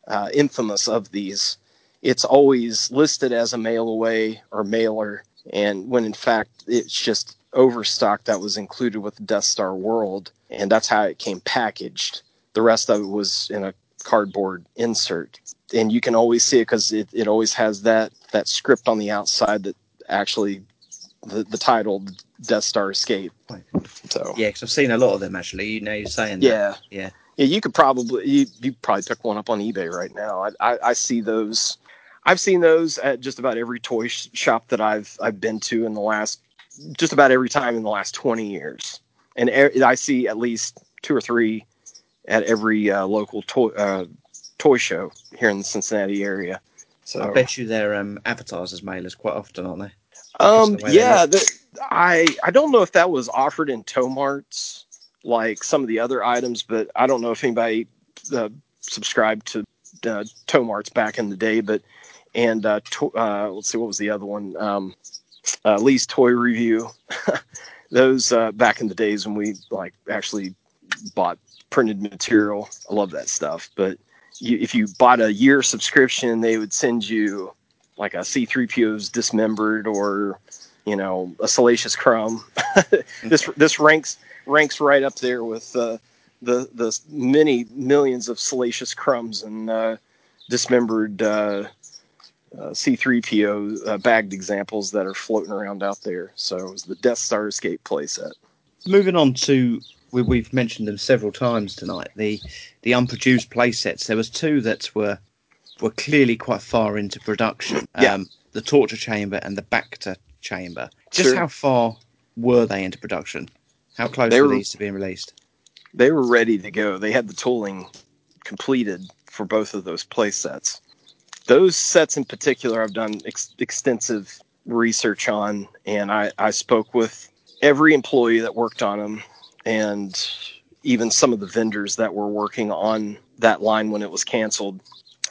uh, infamous of these. It's always listed as a mail away or mailer and when in fact it's just overstock that was included with the Death Star world, and that's how it came packaged. The rest of it was in a cardboard insert, and you can always see it because it, it always has that that script on the outside that actually the, the title Death Star Escape. So yeah, because I've seen a lot of them actually. You know, you're saying yeah, that. yeah, yeah. You could probably you you probably pick one up on eBay right now. I I, I see those I've seen those at just about every toy sh- shop that I've I've been to in the last just about every time in the last 20 years, and er- I see at least two or three at every uh, local toy uh, toy show here in the Cincinnati area. So I bet you they're um, advertised as mailers quite often, aren't they? Um, the yeah, the, I I don't know if that was offered in Tomart's like some of the other items, but I don't know if anybody uh, subscribed to uh, Tomart's back in the day, but and uh, to, uh, let's see what was the other one? Um, uh, lee's toy review. Those uh, back in the days when we like actually bought printed material. I love that stuff. But you, if you bought a year subscription they would send you like a c3po's dismembered or you know a salacious crumb. This this ranks ranks right up there with uh, the the many millions of salacious crumbs and uh, dismembered uh, uh, C3PO uh, bagged examples that are floating around out there. So it was the Death Star Escape playset. Moving on to we, we've mentioned them several times tonight. The the unproduced playsets. There was two that were were clearly quite far into production. Yeah. Um, the torture chamber and the Bacta chamber. Just sure. how far were they into production? How close they were, were these to being released? They were ready to go. They had the tooling completed for both of those playsets those sets in particular, I've done ex- extensive research on, and I, I spoke with every employee that worked on them, and even some of the vendors that were working on that line when it was canceled.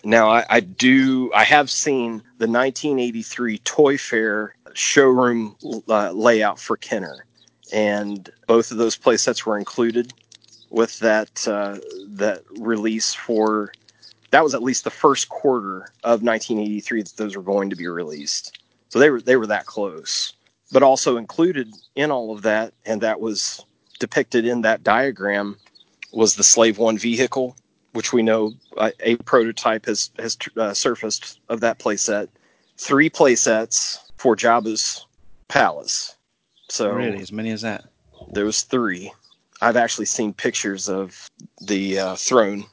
Now, I, I do, I have seen the 1983 Toy Fair showroom uh, layout for Kenner, and both of those play sets were included with that uh, that release for that was at least the first quarter of 1983 that those were going to be released. So they were they were that close. But also included in all of that, and that was depicted in that diagram, was the Slave One vehicle, which we know uh, a prototype has has uh, surfaced of that playset. Three playsets for Jabba's palace. So really, as many as that? There was three. I've actually seen pictures of the uh, throne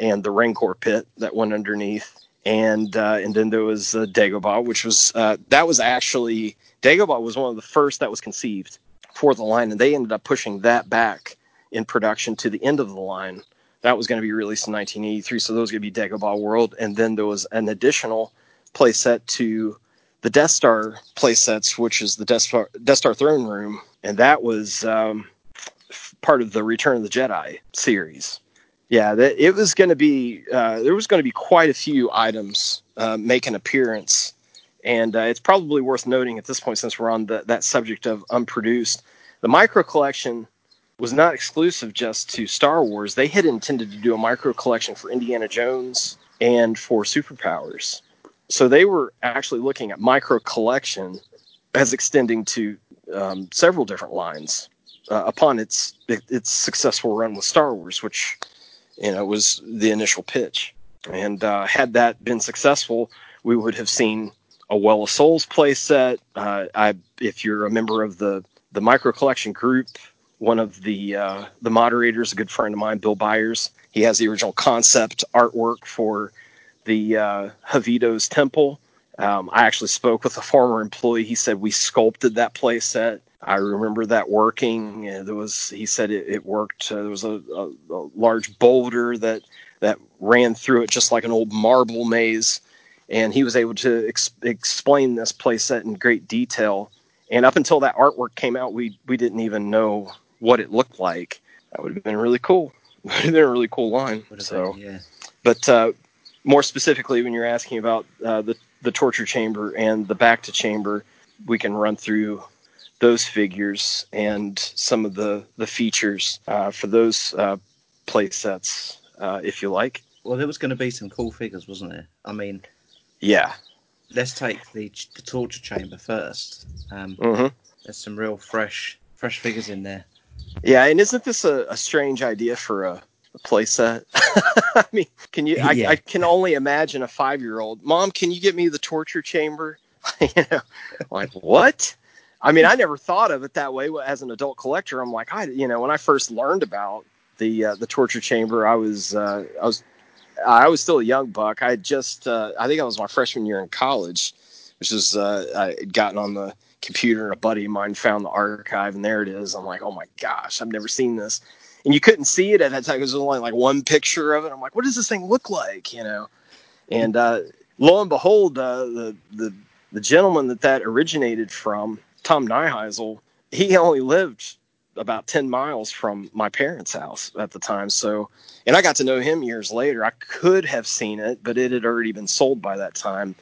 and the Rancor pit that went underneath, and uh, and then there was uh, Dagobah, which was uh, that was actually Dagobah was one of the first that was conceived for the line, and they ended up pushing that back in production to the end of the line. That was going to be released in 1983, so those going to be Dagobah World, and then there was an additional playset to the Death Star playsets, which is the Death Star, Death Star throne room, and that was um, part of the Return of the Jedi series. Yeah, that, it was going to be uh, there was going to be quite a few items uh, make an appearance, and uh, it's probably worth noting at this point since we're on the, that subject of unproduced, the micro collection was not exclusive just to Star Wars. They had intended to do a micro collection for Indiana Jones and for Superpowers. So they were actually looking at micro collection as extending to um, several different lines uh, upon its its successful run with Star Wars, which you know was the initial pitch. And uh, had that been successful, we would have seen a Well of Souls playset. Uh, I, if you're a member of the the micro collection group, one of the uh, the moderators, a good friend of mine, Bill Byers, he has the original concept artwork for the uh, Hovitos Temple. Um, I actually spoke with a former employee. He said we sculpted that playset. I remember that working. there was, he said it, it worked. Uh, there was a, a, a, large boulder that that ran through it just like an old marble maze, and he was able to ex- explain this playset in great detail. And up until that artwork came out, we we didn't even know what it looked like. That would have been really cool. would have been a really cool line. So, been, yeah. But uh, more specifically, when you're asking about uh, the the torture chamber and the bacta chamber, we can run through those figures and some of the the features uh, for those uh, play sets, uh, if you like. Well, there was going to be some cool figures, wasn't there? I mean, yeah. Let's take the the torture chamber first. Um, mm-hmm. There's some real fresh fresh figures in there. Yeah, and isn't this a, a strange idea for a playset. I mean, can you? I, yeah. I can only imagine a five-year-old. Mom, can you get me the torture chamber? you know, like what? I mean, I never thought of it that way as an adult collector. I'm like, I, you know, when I first learned about the uh, the torture chamber, I was uh, I was I was still a young buck. I just uh, I think I was my freshman year in college, which is uh, I had gotten on the computer and a buddy of mine found the archive and there it is. I'm like, oh my gosh, I've never seen this and you couldn't see it at that time there was only like one picture of it. I'm like, what does this thing look like? You know, and uh, lo and behold, uh, the the the gentleman that that originated from, Tom Nyheisel, he only lived about 10 miles from my parents' house at the time. So, and I got to know him years later. I could have seen it, but it had already been sold by that time.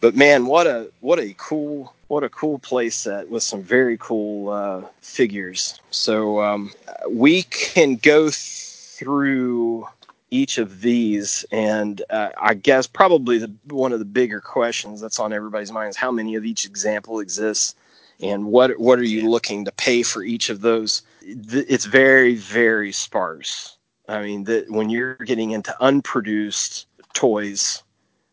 But man, what a what a cool what a cool play set with some very cool uh, figures. So um, we can go through each of these, and uh, I guess probably the, one of the bigger questions that's on everybody's mind is how many of each example exists, and what what are you looking to pay for each of those? It's very very sparse. I mean, that when you're getting into unproduced toys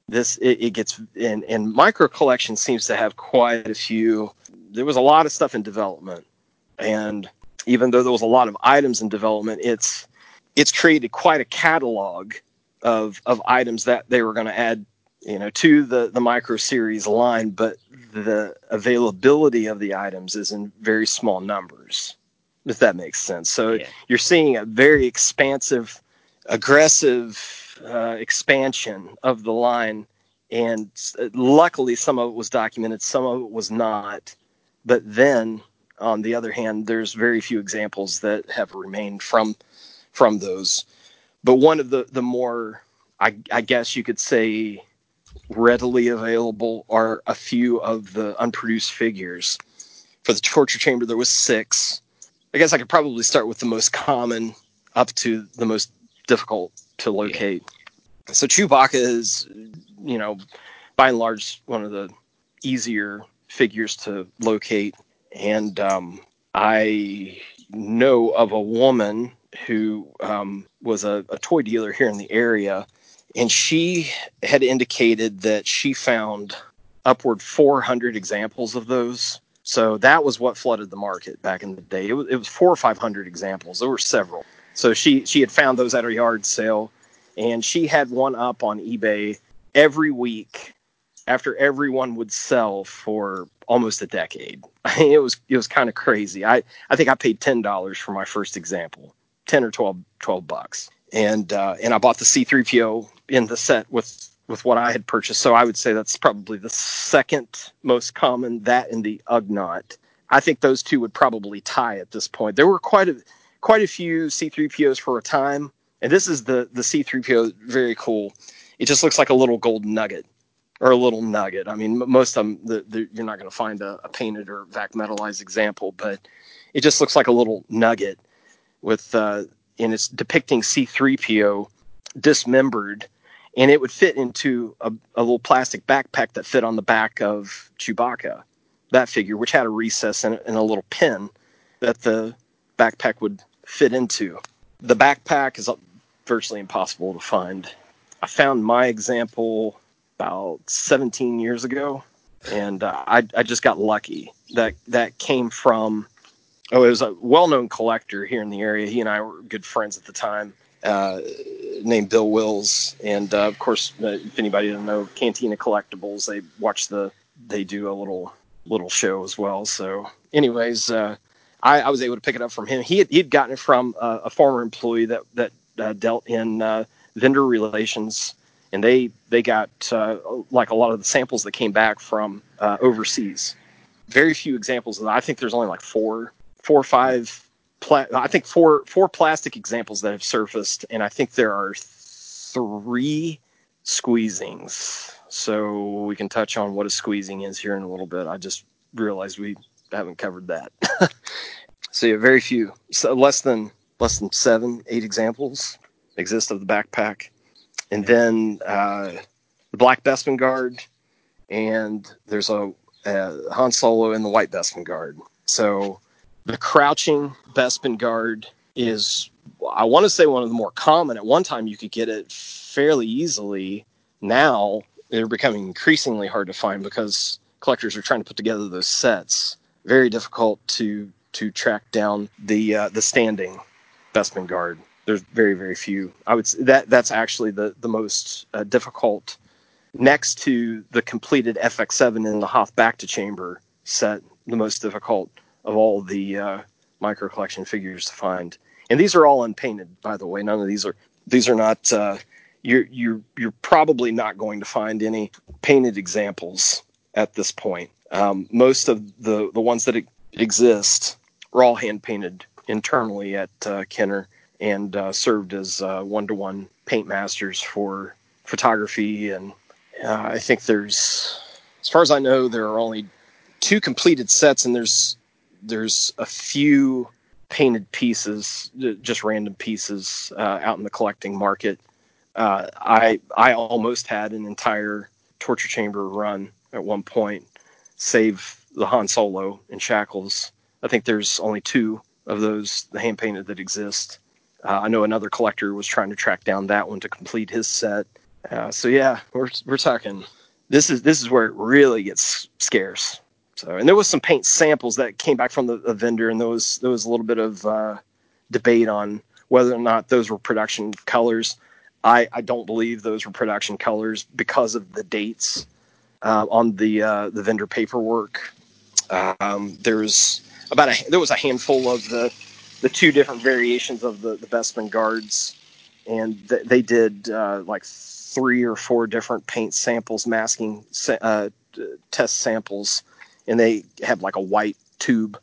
this it, it gets and and micro collection seems to have quite a few there was a lot of stuff in development and even though there was a lot of items in development it's it's created quite a catalog of of items that they were going to add you know to the the micro series line but the availability of the items is in very small numbers if that makes sense so yeah. you're seeing a very expansive aggressive uh, expansion of the line, and luckily some of it was documented, some of it was not. But then, on the other hand, there's very few examples that have remained from from those. But one of the the more I, I guess you could say readily available are a few of the unproduced figures. For the torture chamber, there was six. I guess I could probably start with the most common up to the most difficult to locate. Yeah. So Chewbacca is, you know, by and large, one of the easier figures to locate. And um, I know of a woman who um, was a, a toy dealer here in the area, and she had indicated that she found upward 400 examples of those. So that was what flooded the market back in the day. It was, it was four or 500 examples. There were several. So she she had found those at her yard sale, and she had one up on eBay every week after everyone would sell for almost a decade. it was it was kind of crazy. I I think I paid ten dollars for my first example, ten or 12, 12 bucks, and uh, and I bought the C3PO in the set with with what I had purchased. So I would say that's probably the second most common. That and the Ugnaught. I think those two would probably tie at this point. There were quite a quite a few C3POs for a time, and this is the the C3PO. Very cool. It just looks like a little gold nugget or a little nugget. I mean, most of them the, the, you're not going to find a, a, painted or vac metallized example, but it just looks like a little nugget with uh, and it's depicting C3PO dismembered, and it would fit into a, a little plastic backpack that fit on the back of Chewbacca. That figure, which had a recess and, a little pin that the backpack would fit into. The backpack is virtually impossible to find. I found my example about 17 years ago, and uh, I, I just got lucky. That that came from oh, it was a well-known collector here in the area. He and I were good friends at the time. Uh, named Bill Wills, and uh, of course, uh, if anybody doesn't know Cantina Collectibles, they watch the they do a little little show as well. So, anyways, uh, I, I, was able to pick it up from him. He had, he'd gotten it from uh, a former employee that that uh, dealt in vendor relations, and they they got like a lot of the samples that came back from overseas. Very few examples of that. I think there's only like four, four or five. Pla- I think four four plastic examples that have surfaced, and I think there are three squeezings. So we can touch on what a squeezing is here in a little bit. I just realized we haven't covered that. so yeah, very few, so less than less than seven, eight examples exist of the backpack, and then uh, the black Bespin guard, and there's a, a Han Solo in the white Bespin guard. So the crouching Bespin guard is, I want to say, one of the more common. At one time, you could get it fairly easily. Now they're becoming increasingly hard to find because collectors are trying to put together those sets very difficult to to track down the uh, the standing Bespin guard. There's very very few. I would say that that's actually the the most uh, difficult next to the completed FX7 in the Hoth Bacta chamber set. The most difficult of all the uh, micro collection figures to find. And these are all unpainted, by the way. None of these are these are not. Uh, you're you're you're probably not going to find any painted examples at this point. Um, most of the, the ones that exist were all hand painted internally at uh, Kenner and uh, served as one to one paint masters for photography. And uh, I think there's, as far as I know, there are only two completed sets, and there's there's a few painted pieces, just random pieces uh, out in the collecting market. Uh, I I almost had an entire torture chamber run at one point save the Han Solo in shackles. I think there's only two of those the hand painted that exist. Uh, I know another collector was trying to track down that one to complete his set. Uh, so yeah, we're we're talking. This is this is where it really gets scarce. So and there was some paint samples that came back from the, the vendor, and there was there was a little bit of uh, debate on whether or not those were production colors. I, I don't believe those were production colors because of the dates uh, on the uh, the vendor paperwork. Um, there's about a there was a handful of the the two different variations of the the Bespin guards, and th- they did uh, like three or four different paint samples, masking uh, test samples, and they had like a white tube,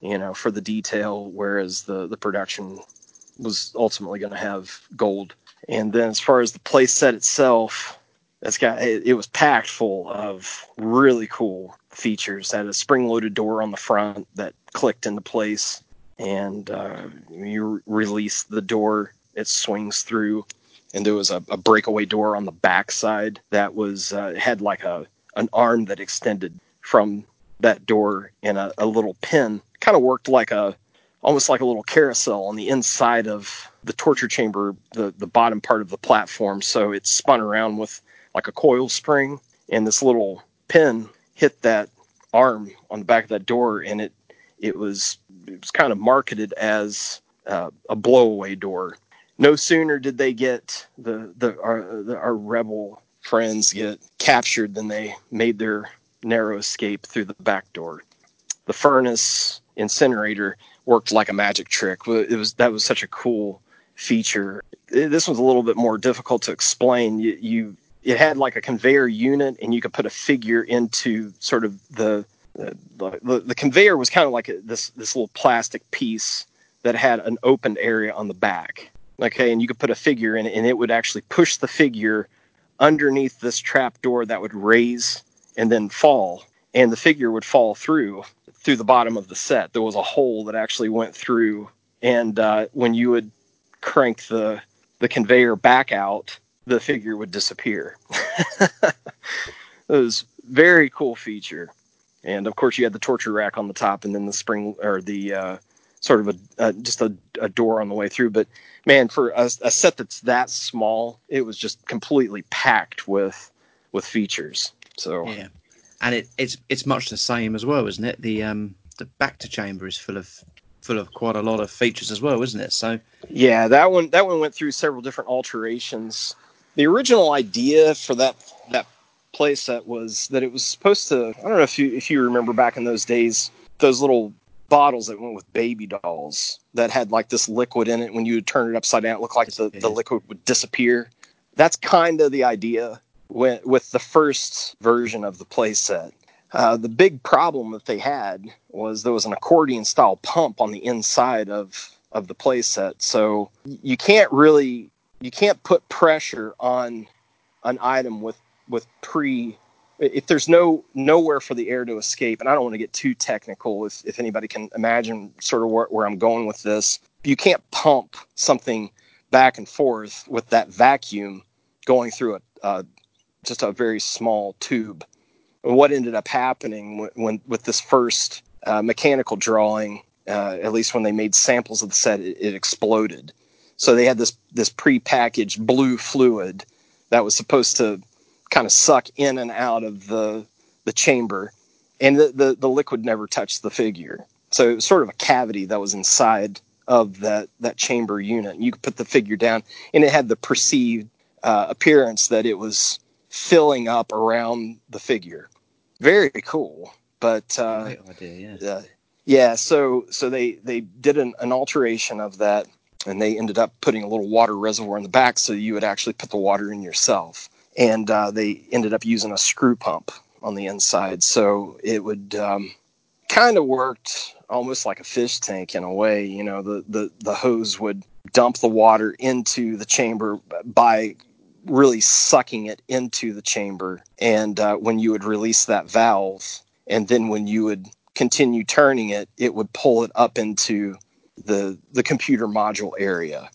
you know, for the detail, whereas the the production was ultimately going to have gold. And then as far as the place set itself, that's got it, it was packed full of really cool features. It had a spring-loaded door on the front that clicked into place, and uh, you release the door, it swings through, and there was a, a breakaway door on the back side that was uh, had like a an arm that extended from that door, and a, a little pin kind of worked like a almost like a little carousel on the inside of the torture chamber, the the bottom part of the platform. So it spun around with like a coil spring, and this little pin hit that arm on the back of that door, and it it was it was kind of marketed as uh, a blowaway door. No sooner did they get the the our, the, our rebel friends get captured than they made their narrow escape through the back door. The furnace incinerator worked like a magic trick. It was that was such a cool feature. This was a little bit more difficult to explain. You, you it had like a conveyor unit, and you could put a figure into sort of the the, the, the conveyor was kind of like a, this this little plastic piece that had an open area on the back. Okay, and you could put a figure in it, and it would actually push the figure underneath this trap door that would raise and then fall, and the figure would fall through through the bottom of the set. There was a hole that actually went through, and uh, when you would crank the the conveyor back out, the figure would disappear. it was very cool feature, and of course you had the torture rack on the top, and then the spring or the uh, sort of a just a, a, door on the way through. But man, for a, a set that's that small, it was just completely packed with with features. So yeah, and it, it's it's much the same as well, isn't it? The um the Bacta chamber is full of full of quite a lot of features as well, isn't it? So yeah, that one that one went through several different alterations. The original idea for that that playset was that it was supposed to. I don't know if you if you remember back in those days, those little bottles that went with baby dolls that had like this liquid in it. When you would turn it upside down, it looked like the, the liquid would disappear. That's kind of the idea with, with the first version of the playset. Uh, the big problem that they had was there was an accordion style pump on the inside of of the playset, so you can't really you can't put pressure on an item with with pre if there's no nowhere for the air to escape and i don't want to get too technical if, if anybody can imagine sort of where, where i'm going with this you can't pump something back and forth with that vacuum going through a, a just a very small tube what ended up happening when, when with this first uh, mechanical drawing uh, at least when they made samples of the set it, it exploded so they had this this pre-packaged blue fluid that was supposed to kind of suck in and out of the the chamber, and the, the, the liquid never touched the figure. So it was sort of a cavity that was inside of that that chamber unit. You could put the figure down, and it had the perceived uh, appearance that it was filling up around the figure. Very cool, but uh, idea, yeah. Uh, yeah. So so they they did an, an alteration of that, and they ended up putting a little water reservoir in the back, so you would actually put the water in yourself and uh, they ended up using a screw pump on the inside. So it would um, kind of worked almost like a fish tank in a way. You know, the, the, the hose would dump the water into the chamber by really sucking it into the chamber. And uh, when you would release that valve, and then when you would continue turning it, it would pull it up into the the computer module area.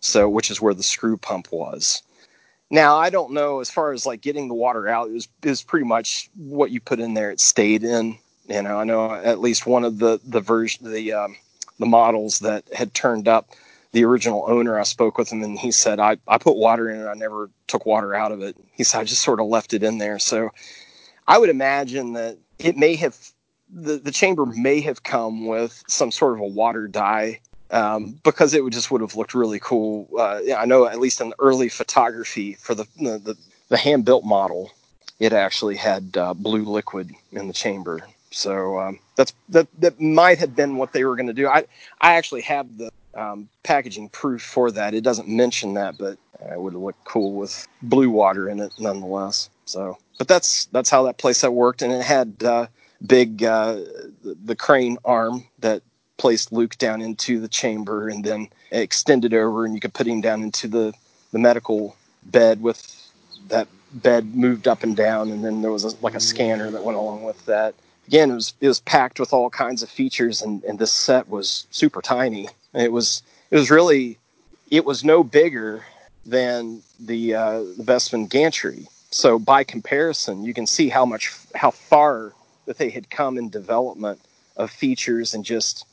So, which is where the screw pump was. Now I don't know as far as like getting the water out. It was is pretty much what you put in there. It stayed in. You know, I know at least one of the the version the um, the models that had turned up. The original owner, I spoke with him, and he said, "I I put water in it. I never took water out of it." He said, "I just sort of left it in there." So, I would imagine that it may have the the chamber may have come with some sort of a water dye um, because it would just would have looked really cool. Uh, yeah, I know at least in the early photography for the the, the, the hand built model, it actually had uh, blue liquid in the chamber. So um, that's that that might have been what they were going to do. I I actually have the um, packaging proof for that. It doesn't mention that, but it would look cool with blue water in it nonetheless. So, but that's that's how that playset worked, and it had uh, big uh, the, the crane arm that placed Luke down into the chamber and then extended over, and you could put him down into the the medical bed with that bed moved up and down, and then there was a, like a scanner that went along with that. Again, it was it was packed with all kinds of features, and, and this set was super tiny. It was it was really it was no bigger than the uh, the Bespin gantry. So by comparison, you can see how much how far that they had come in development of features and just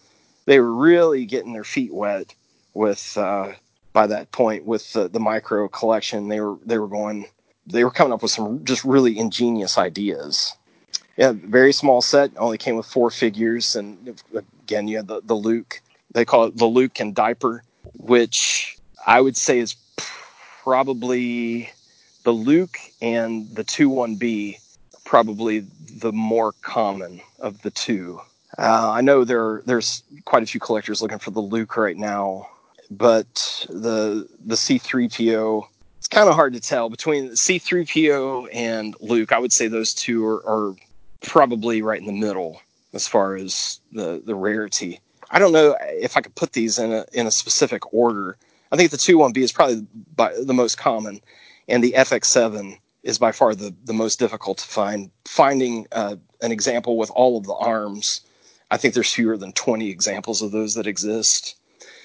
they were really getting their feet wet with uh, by that point with the, the micro collection. They were they were going they were coming up with some just really ingenious ideas. Yeah, very small set. Only came with four figures, and again, you had the the Luke. They call it the Luke and diaper, which I would say is probably the Luke and the two one B, probably the more common of the two. Uh, I know there there's quite a few collectors looking for the Luke right now, but the the C3PO it's kind of hard to tell between C3PO and Luke. I would say those two are, are probably right in the middle as far as the the rarity. I don't know if I could put these in a in a specific order. I think the 2-1B is probably by, the most common, and the FX7 is by far the, the most difficult to find. Finding uh, an example with all of the arms, I think there's fewer than 20 examples of those that exist.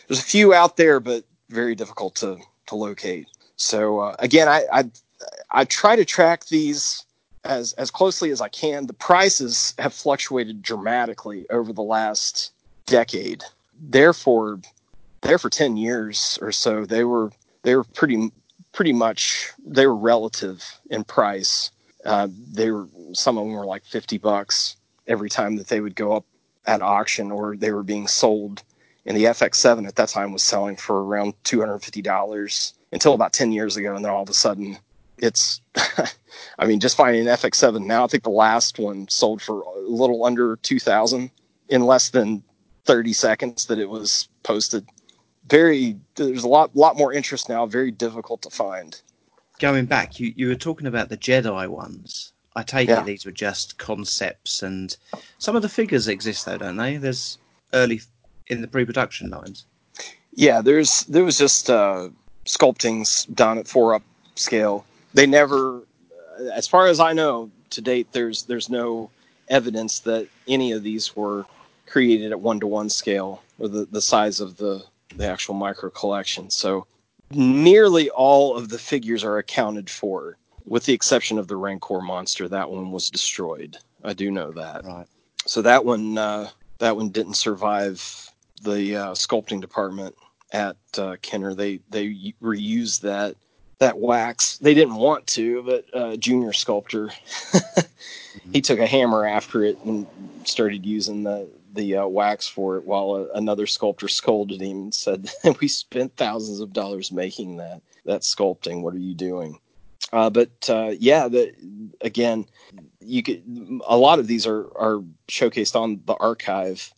There's a few out there, but very difficult to, to locate. So uh, again, I, I I try to track these as as closely as I can. The prices have fluctuated dramatically over the last decade. Therefore, there for 10 years or so, they were they were pretty pretty much they were relative in price. Uh, they were some of them were like 50 bucks every time that they would go up at auction or they were being sold. And the FX7 at that time was selling for around $250 until about 10 years ago, and then all of a sudden it's I mean, just finding an FX7 now, I think the last one sold for a little under 2000 in less than 30 seconds that it was posted. Very, there's a lot, lot more interest now. Very difficult to find. Going back, you, you were talking about the Jedi ones. I take Yeah. it these were just concepts, and some of the figures exist though, don't they? There's early in the pre-production lines. Yeah, there's there was just uh, sculptings done at four up scale. They never, as far as I know, to date, there's there's no evidence that any of these were created at one to one scale or the, the size of the the actual micro collection. So nearly all of the figures are accounted for, with the exception of the Rancor monster. That one was destroyed. I do know that. Right. So that one uh, that one didn't survive the uh, sculpting department at uh, Kenner. They they reused that that wax. They didn't want to, but uh, junior sculptor he took a hammer after it and started using the the uh, wax for it, while uh, another sculptor scolded him and said, "We spent thousands of dollars making that that sculpting. What are you doing?" Uh, but uh, yeah, the, again, you could a lot of these are are showcased on the archive.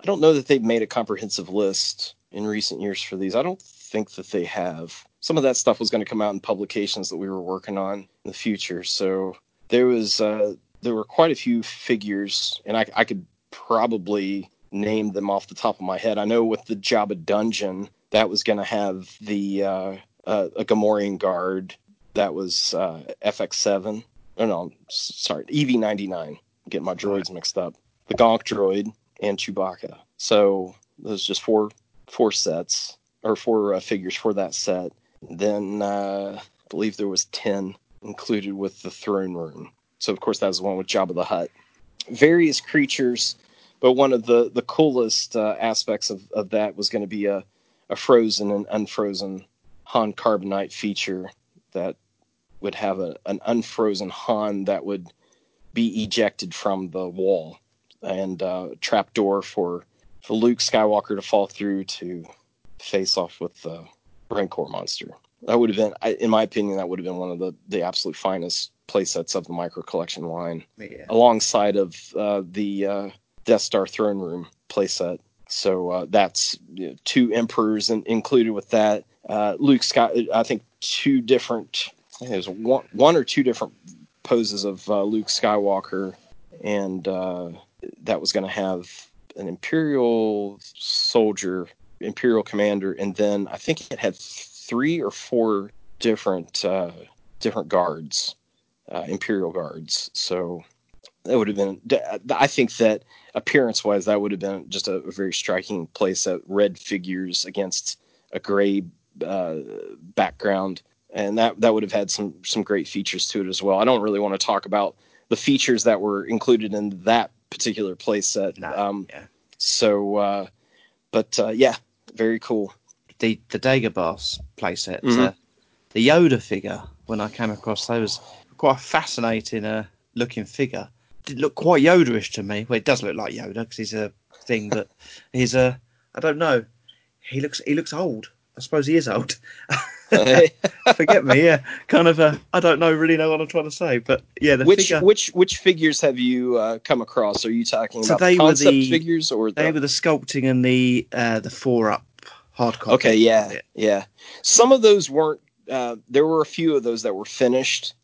I don't know that they've made a comprehensive list in recent years for these. I don't think that they have. Some of that stuff was going to come out in publications that we were working on in the future. So there was uh, there were quite a few figures, and I, I could probably name them off the top of my head. I know with the Jabba Dungeon, that was going to have the uh, uh, a Gamorrean guard that was uh, FX7. Oh no, sorry, EV-9D9. Get my droids mixed up. The Gonk droid and Chewbacca. So those just four four sets or four uh, figures for that set. Then uh, I believe there was ten included with the throne room. So of course that was the one with Jabba the Hutt. Various creatures, but one of the the coolest uh, aspects of, of that was going to be a a frozen and unfrozen Han carbonite feature that would have a, an unfrozen Han that would be ejected from the wall and uh, trap door for for Luke Skywalker to fall through to face off with the Rancor monster. That would have been, I- in my opinion, that would have been one of the the absolute finest playsets of the micro collection line, Yeah. alongside of uh, the uh, Death Star throne room playset. So uh, that's you know, two emperors in, included with that. Uh, Luke Scott, I think two different. I there's one, one or two different poses of uh, Luke Skywalker, and uh, that was going to have an Imperial soldier, Imperial commander, and then I think it had three or four different uh, different guards, uh, Imperial guards. So that would have been. I think that appearance wise, that would have been just a, a very striking place. That red figures against a gray uh, background, and that that would have had some some great features to it as well. I don't really want to talk about the features that were included in that particular playset. No, um, yeah. So, uh, but uh, yeah, very cool. The the Dagobah playset, Mhm. uh, the Yoda figure. When I came across those, quite a fascinating uh, looking figure. Did look quite Yoda-ish to me. Well, it does look like Yoda because he's a thing, but he's a I don't know. He looks he looks old. I suppose he is old. Forget me, yeah. Kind of a I don't know really know what I'm trying to say, but yeah, the which figure. which which figures have you uh, come across? Are you talking So about they the were concept the- figures or the They were the sculpting and the uh, the four up hard copy. Okay, yeah, yeah. Some of those weren't. Uh, there were a few of those that were finished.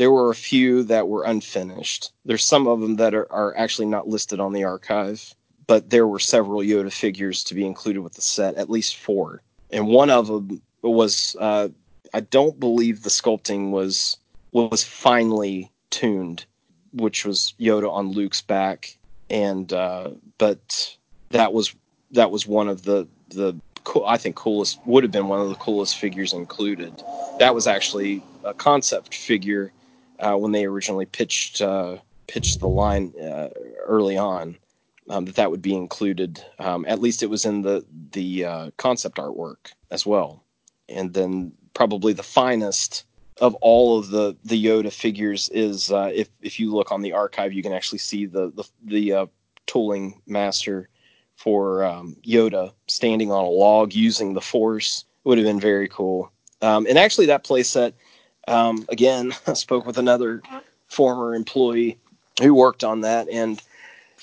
There were a few that were unfinished. There's some of them that are, are actually not listed on the archive, but there were several Yoda figures to be included with the set, at least four. And one of them was. Uh, I don't believe the sculpting was was finely tuned, which was Yoda on Luke's back, and uh, but that was that was one of the the cool, I think coolest would have been one of the coolest figures included. That was actually a concept figure uh, when they originally pitched uh, pitched the line uh, early on. Um, that that would be included. Um, at least it was in the the uh, concept artwork as well. And then probably the finest of all of the the Yoda figures is if if you look on the archive, you can actually see the the, the tooling master for um, Yoda standing on a log using the Force. It would have been very cool. Um, and actually, that playset, um, again, I spoke with another former employee who worked on that, and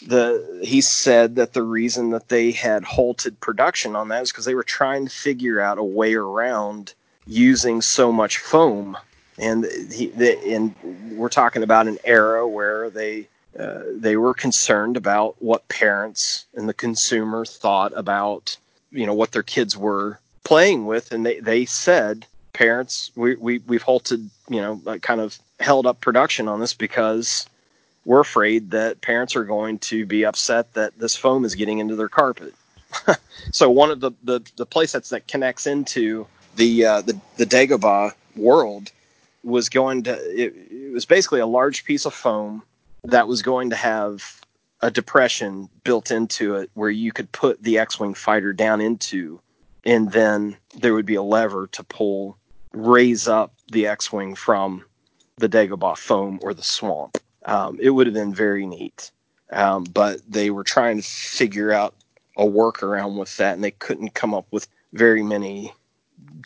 the he said that the reason that they had halted production on that is because they were trying to figure out a way around using so much foam. And he, the, and we're talking about an era where they uh, they were concerned about what parents and the consumer thought about you know what their kids were playing with and they, they said parents we, we we've halted you know like kind of held up production on this because we're afraid that parents are going to be upset that this foam is getting into their carpet. So one of the the, the playsets that connects into the uh, the the Dagobah world was going to it, it was basically a large piece of foam that was going to have a depression built into it where you could put the X-wing fighter down into, and then there would be a lever to pull, raise up the X-wing from the Dagobah foam or the swamp. Um, it would have been very neat, um, but they were trying to figure out a workaround with that, and they couldn't come up with very many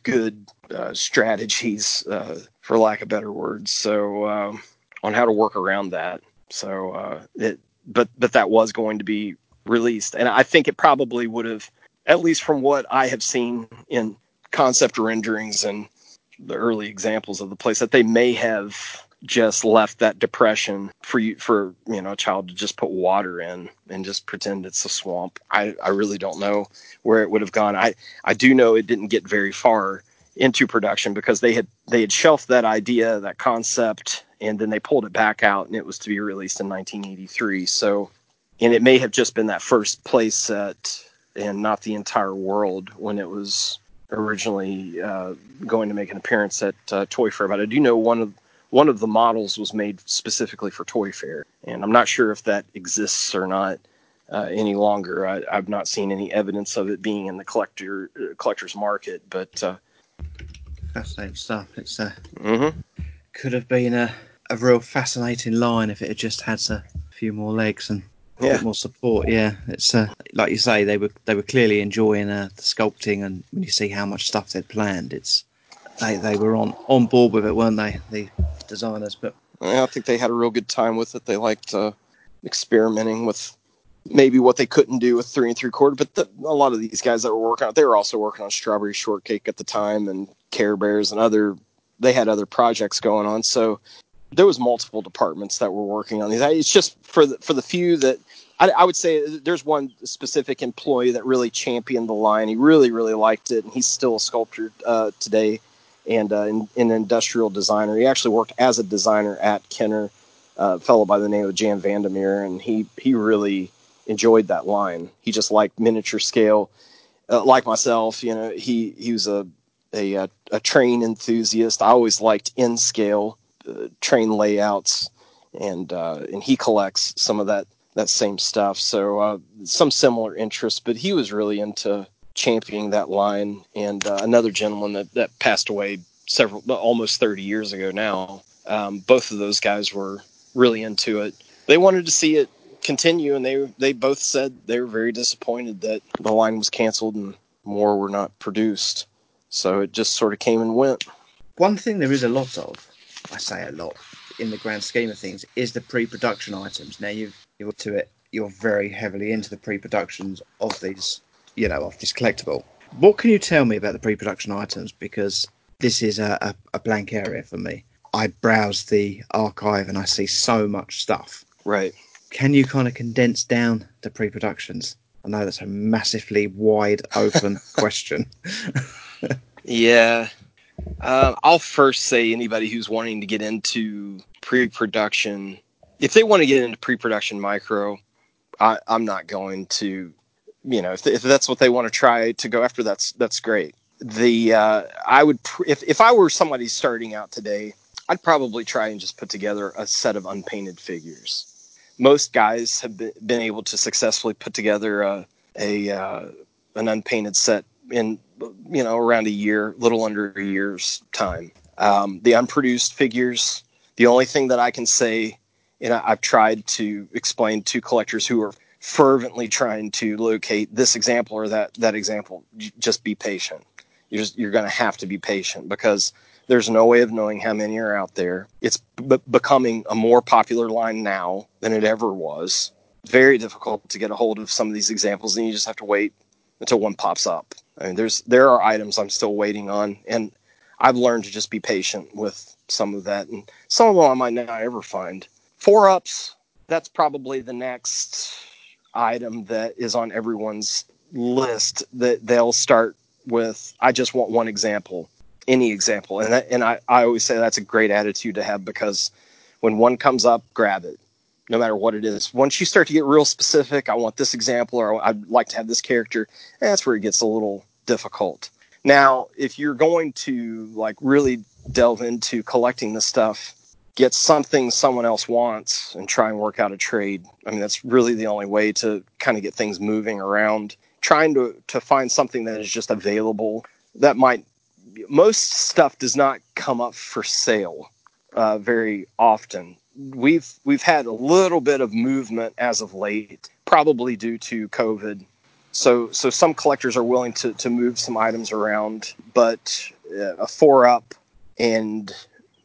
good uh, strategies, uh, for lack of better words. So um, on how to work around that. So uh, it, but but that was going to be released, and I think it probably would have, at least from what I have seen in concept renderings and the early examples of the place, that they may have just left that depression for you for you know a child to just put water in and just pretend it's a swamp. I I really don't know where it would have gone. I I do know it didn't get very far into production because they had they had shelved that idea that concept and then they pulled it back out and it was to be released in 1983 so and it may have just been that first play set and not the entire world when it was originally uh, going to make an appearance at uh, Toy Fair but I do know one of one of the models was made specifically for Toy Fair and I'm not sure if that exists or not uh, any longer. I, I've not seen any evidence of it being in the collector uh, collector's market, but uh, Fascinating stuff. It's uh, mhm. could have been a, a real fascinating line if it had just had a few more legs and Yeah. bit more support. Yeah, it's uh, like you say, they were they were clearly enjoying uh, the sculpting, and when you see how much stuff they'd planned, it's they they were on on board with it, weren't they? The designers, but I think they had a real good time with it. They liked uh, experimenting with maybe what they couldn't do with three and three quarter. But the, a lot of these guys that were working on they were also working on Strawberry Shortcake at the time and Care Bears and other. They had other projects going on, so there was multiple departments that were working on these. It's just for the for the few that I, I, would say there's one specific employee that really championed the line. He really really liked it, and he's still a sculptor uh, today and uh, an industrial designer. He actually worked as a designer at Kenner, uh, a fellow by the name of Jan Vandermeer, and he he really enjoyed that line. He just liked miniature scale, uh, like myself. You know, he he was a, a, a train enthusiast. I always liked in scale uh, train layouts, and uh, and he collects some of that that same stuff. So uh, some similar interests, but he was really into championing that line. And uh, another gentleman that that passed away several almost 30 years ago now. Um, both of those guys were really into it. They wanted to see it continue, and they they both said they were very disappointed that the line was canceled and more were not produced. So it just sort of came and went. One thing there is a lot of, I say a lot, in the grand scheme of things, is the pre-production items. Now you've you're to it, you're very heavily into the pre-productions of these, you know, of this collectible. What can you tell me about the pre-production items? Because this is a, a, a blank area for me. I browse the archive and I see so much stuff. Right. Can you kind of condense down the pre-productions? I know that's a massively wide open question. yeah. Uh, I'll first say anybody who's wanting to get into pre-production, if they want to get into pre-production micro, I, am not going to, you know, if, if that's what they want to try to go after, that's that's great. The uh, I would if if I were somebody starting out today, I'd probably try and just put together a set of unpainted figures. Most guys have been, been able to successfully put together a, a uh, an unpainted set in you know around a year, little under a year's time. Um, the unproduced figures. The only thing that I can say, and I, I've tried to explain to collectors who are fervently trying to locate this example or that that example, just be patient. You're you're going to have to be patient because there's no way of knowing how many are out there. It's b- becoming a more popular line now than it ever was. Very difficult to get a hold of some of these examples, and you just have to wait until one pops up. I mean, there's there are items I'm still waiting on, and I've learned to just be patient with some of that, and some of them I might not ever find. Four ups, that's probably the next item that is on everyone's list that they'll start with. I just want one example, any example, and that, and I, I always say that's a great attitude to have because when one comes up, grab it no matter what it is. Once you start to get real specific, I want this example or I'd like to have this character, that's where it gets a little difficult. Now, if you're going to like really delve into collecting the stuff, get something someone else wants and try and work out a trade. I mean, that's really the only way to kind of get things moving around. Trying to to find something that is just available that might most stuff does not come up for sale uh, very often we've we've had a little bit of movement as of late, probably due to COVID. So so some collectors are willing to to move some items around, but uh, a four up and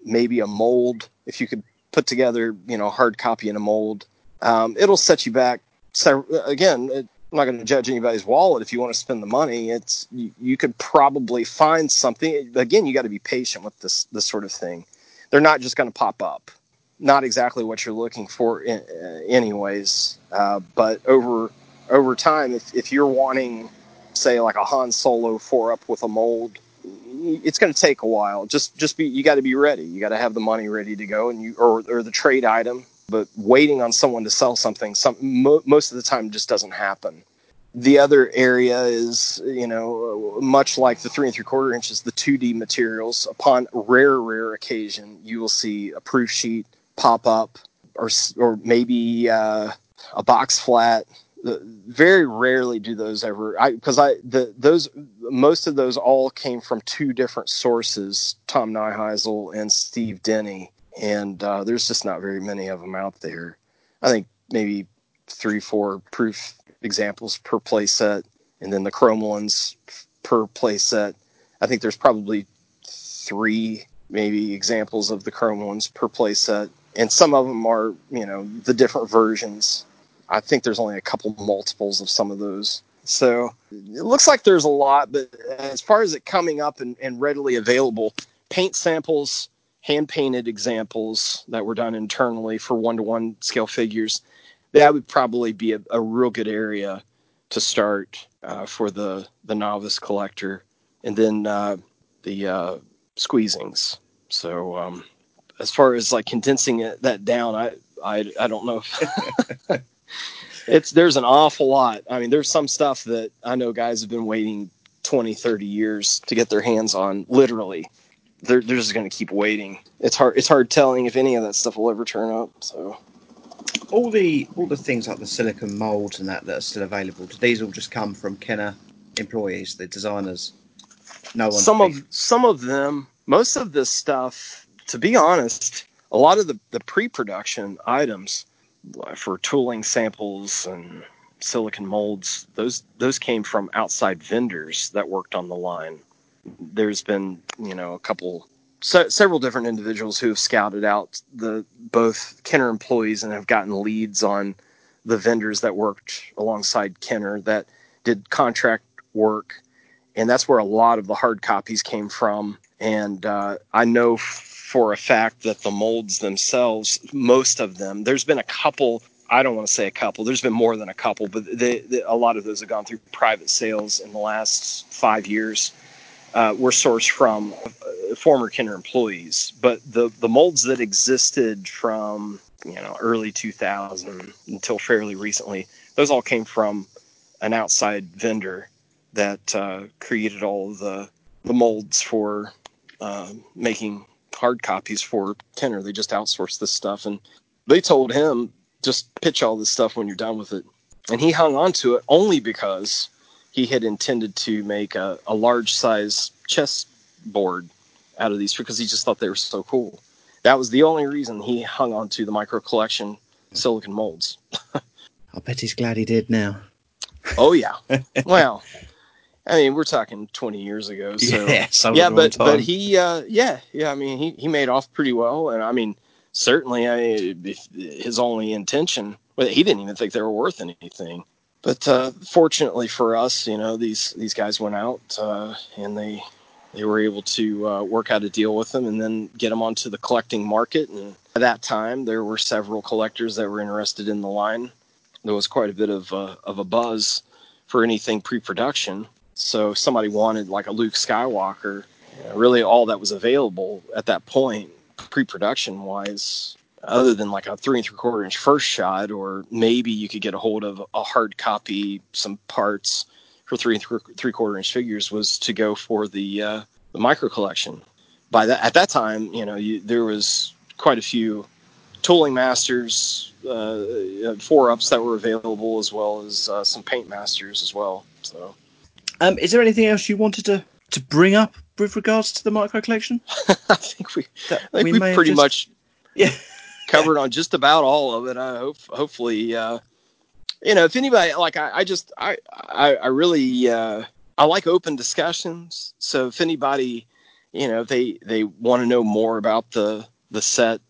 maybe a mold, if you could put together, you know, hard copy in a mold, um, it'll set you back. So again, it, I'm not going to judge anybody's wallet if you want to spend the money. It's you, you could probably find something. Again, you got to be patient with this this sort of thing. They're not just going to pop up not exactly what you're looking for, in, uh, anyways. Uh, but over over time, if, if you're wanting, say, like a Han Solo four up with a mold, it's going to take a while. Just just be you got to be ready. You got to have the money ready to go, and you or or the trade item. But waiting on someone to sell something, some mo- most of the time just doesn't happen. The other area is, you know, much like the three and three quarter inches, the 2D materials. Upon rare, rare occasion, you will see a proof sheet pop up, or or maybe uh, a box flat. Very rarely do those ever. I because I the those most of those all came from two different sources: Tom Neuheisel and Steve Denny, and uh, there's just not very many of them out there. I think maybe three, four proof examples per play set, and then the chrome ones per play set. I think there's probably three maybe examples of the chrome ones per play set and some of them are you know the different versions i think there's only a couple multiples of some of those so it looks like there's a lot but as far as it coming up and, and readily available paint samples hand painted examples that were done internally for one to one scale figures, that would probably be a, a real good area to start uh, for the the novice collector, and then uh, the uh, squeezings. So um, as far as like condensing it, that down, I I, I don't know. It's there's an awful lot. I mean, there's some stuff that I know guys have been waiting 20, 30 years to get their hands on. Literally, they're they're just going to keep waiting. It's hard it's hard telling if any of that stuff will ever turn up. So all the all the things like the silicon molds and that that are still available. Do these all just come from Kenner employees, the designers? No one. Some of some of them. Most of this stuff, to be honest, a lot of the, the pre-production items for tooling samples and silicon molds, those those came from outside vendors that worked on the line. There's been, you know, a couple se- several different individuals who have scouted out the both Kenner employees and have gotten leads on the vendors that worked alongside Kenner that did contract work, and that's where a lot of the hard copies came from. And uh, I know for a fact that the molds themselves, most of them, there's been a couple. I don't want to say a couple. There's been more than a couple, but they, they, a lot of those have gone through private sales in the last five years. Uh, were sourced from uh, former Kenner employees, but the the molds that existed from you know early 2000 until fairly recently, those all came from an outside vendor that uh, created all the the molds for uh, making hard copies for Kenner. They just outsourced this stuff, and they told him just pitch all this stuff when you're done with it, and he hung on to it only because he had intended to make a, a large size chess board out of these because he just thought they were so cool. That was the only reason he hung on to the micro collection silicon molds. I bet he's glad he did now. Oh yeah. well, I mean, we're talking 20 years ago. So yeah, yeah but but he uh, yeah yeah I mean he he made off pretty well, and I mean certainly I his only intention. Well, he didn't even think they were worth anything but uh, fortunately for us, you know, these these guys went out uh, and they they were able to uh, work out a deal with them and then get them onto the collecting market. And at that time, there were several collectors that were interested in the line. There was quite a bit of uh, of a buzz for anything pre-production. So if somebody wanted like a Luke Skywalker, really all that was available at that point, pre-production wise, other than like a three and three quarter inch first shot, or maybe you could get a hold of a hard copy, some parts for three and three quarter inch figures, was to go for the uh, the micro collection. By that at that time, you know, you, there was quite a few tooling masters, uh, four ups that were available, as well as uh, some paint masters as well. So, um, is there anything else you wanted to to bring up with regards to the micro collection? I think we, I think we, we pretty just... much yeah covered on just about all of it. I hope, hopefully, uh, you know, if anybody like, I, I just, I, I, I really, uh, I like open discussions. So if anybody, you know, they they want to know more about the the set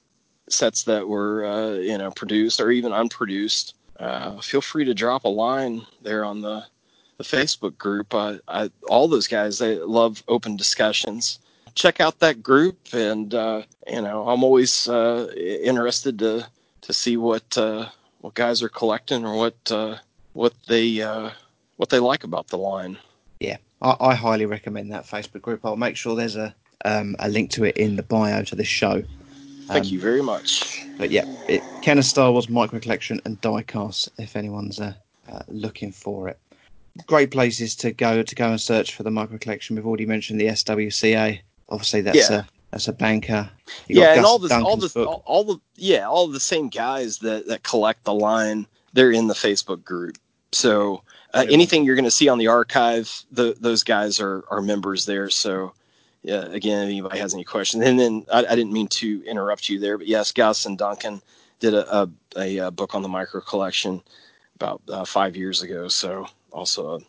sets that were, uh, you know, produced or even unproduced, uh, feel free to drop a line there on the the Facebook group. I, I all those guys they love open discussions check out that group, and uh, you know, I'm always uh, interested to to see what uh, what guys are collecting or what uh, what they uh, what they like about the line. Yeah, I, I, highly recommend that Facebook group. I'll make sure there's a um, a link to it in the bio to this show. Thank um, you very much. But yeah, it, Kenner Star Wars Micro Collection and Diecast if anyone's uh, uh, looking for it. Great places to go to go and search for the micro collection. We've already mentioned the SWCA Obviously, that's yeah. a that's a banker. You yeah, and all the all the all, all, the yeah all the same guys that that collect the line. They're in the Facebook group. So uh, anything you're going to see on the archive, the, those guys are are members there. So yeah, again, if anybody has any questions, and then I, I didn't mean to interrupt you there, but yes, Gus and Duncan did a a, a, a book on the micro collection about uh, five years ago. So also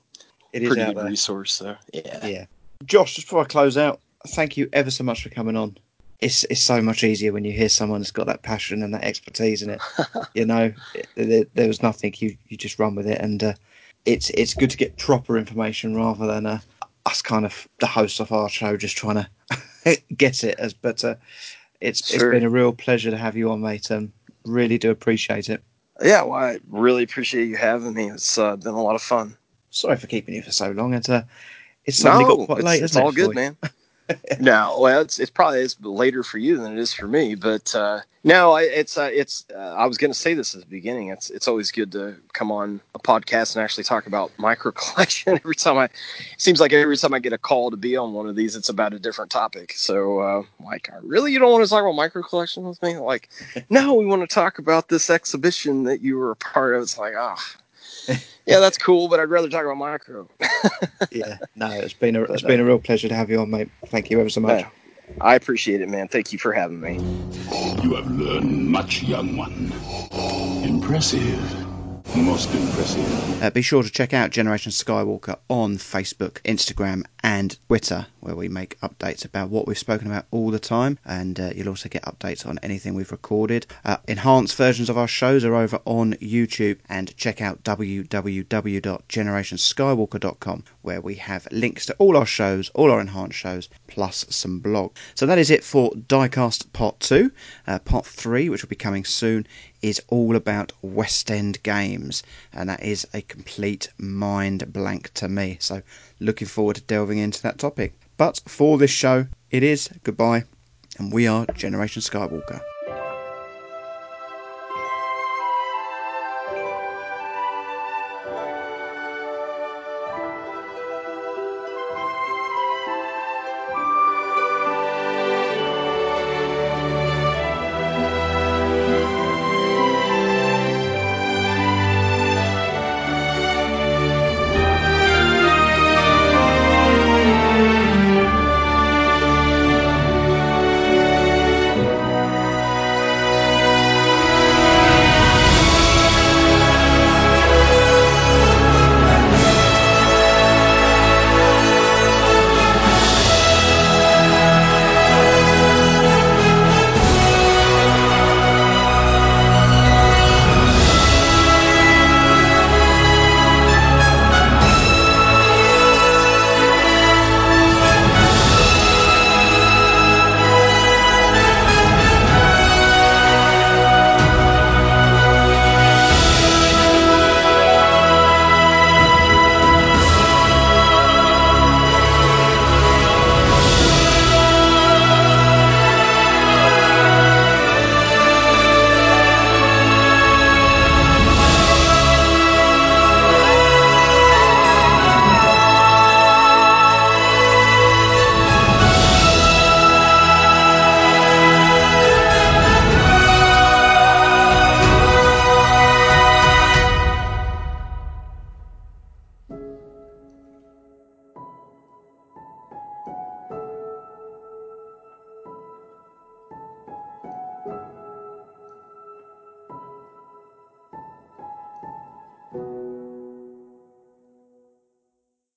it is a it pretty good there. resource. So yeah, yeah. Josh, just before I close out, thank you ever so much for coming on. It's it's so much easier when you hear someone that's got that passion and that expertise in it. you know, there, there, was nothing. You you just run with it, and uh, it's it's good to get proper information rather than uh, us kind of the host of our show just trying to get it. As but uh, It's Sure. it's been a real pleasure to have you on, mate. Um, really do appreciate it. Yeah, well, I really appreciate you having me. It's uh, been a lot of fun. Sorry for keeping you for so long. It's uh, it's suddenly no, got quite late, it's isn't all it? good, man. no, well, it's it's probably it's later for you than it is for me, but uh, no, I, it's uh, it's. Uh, I was going to say this at the beginning. It's it's always good to come on a podcast and actually talk about micro collection. every time I, it seems like every time I get a call to be on one of these, it's about a different topic. So, uh, like, really, you don't want to talk about micro collection with me? Like, no, we want to talk about this exhibition that you were a part of. It's like, ah. yeah, that's cool, but I'd rather talk about micro. yeah, no, it's been a it's been a uh, real pleasure to have you on, mate. Thank you ever so much. I appreciate it, man. Thank you for having me. You have learned much, young one. Impressive. Most impressive. Uh, be sure to check out Generation Skywalker on Facebook, Instagram, and Twitter, where we make updates about what we've spoken about all the time. And uh, you'll also get updates on anything we've recorded. Uh, enhanced versions of our shows are over on YouTube. And check out www.generationskywalker.com, where we have links to all our shows, all our enhanced shows, plus some blog. So that is it for Diecast Part 2. Uh, part 3, which will be coming soon, is all about West End games, and that is a complete mind blank to me. So, looking forward to delving into that topic. But for this show, it is goodbye, and we are Generation Skywalker.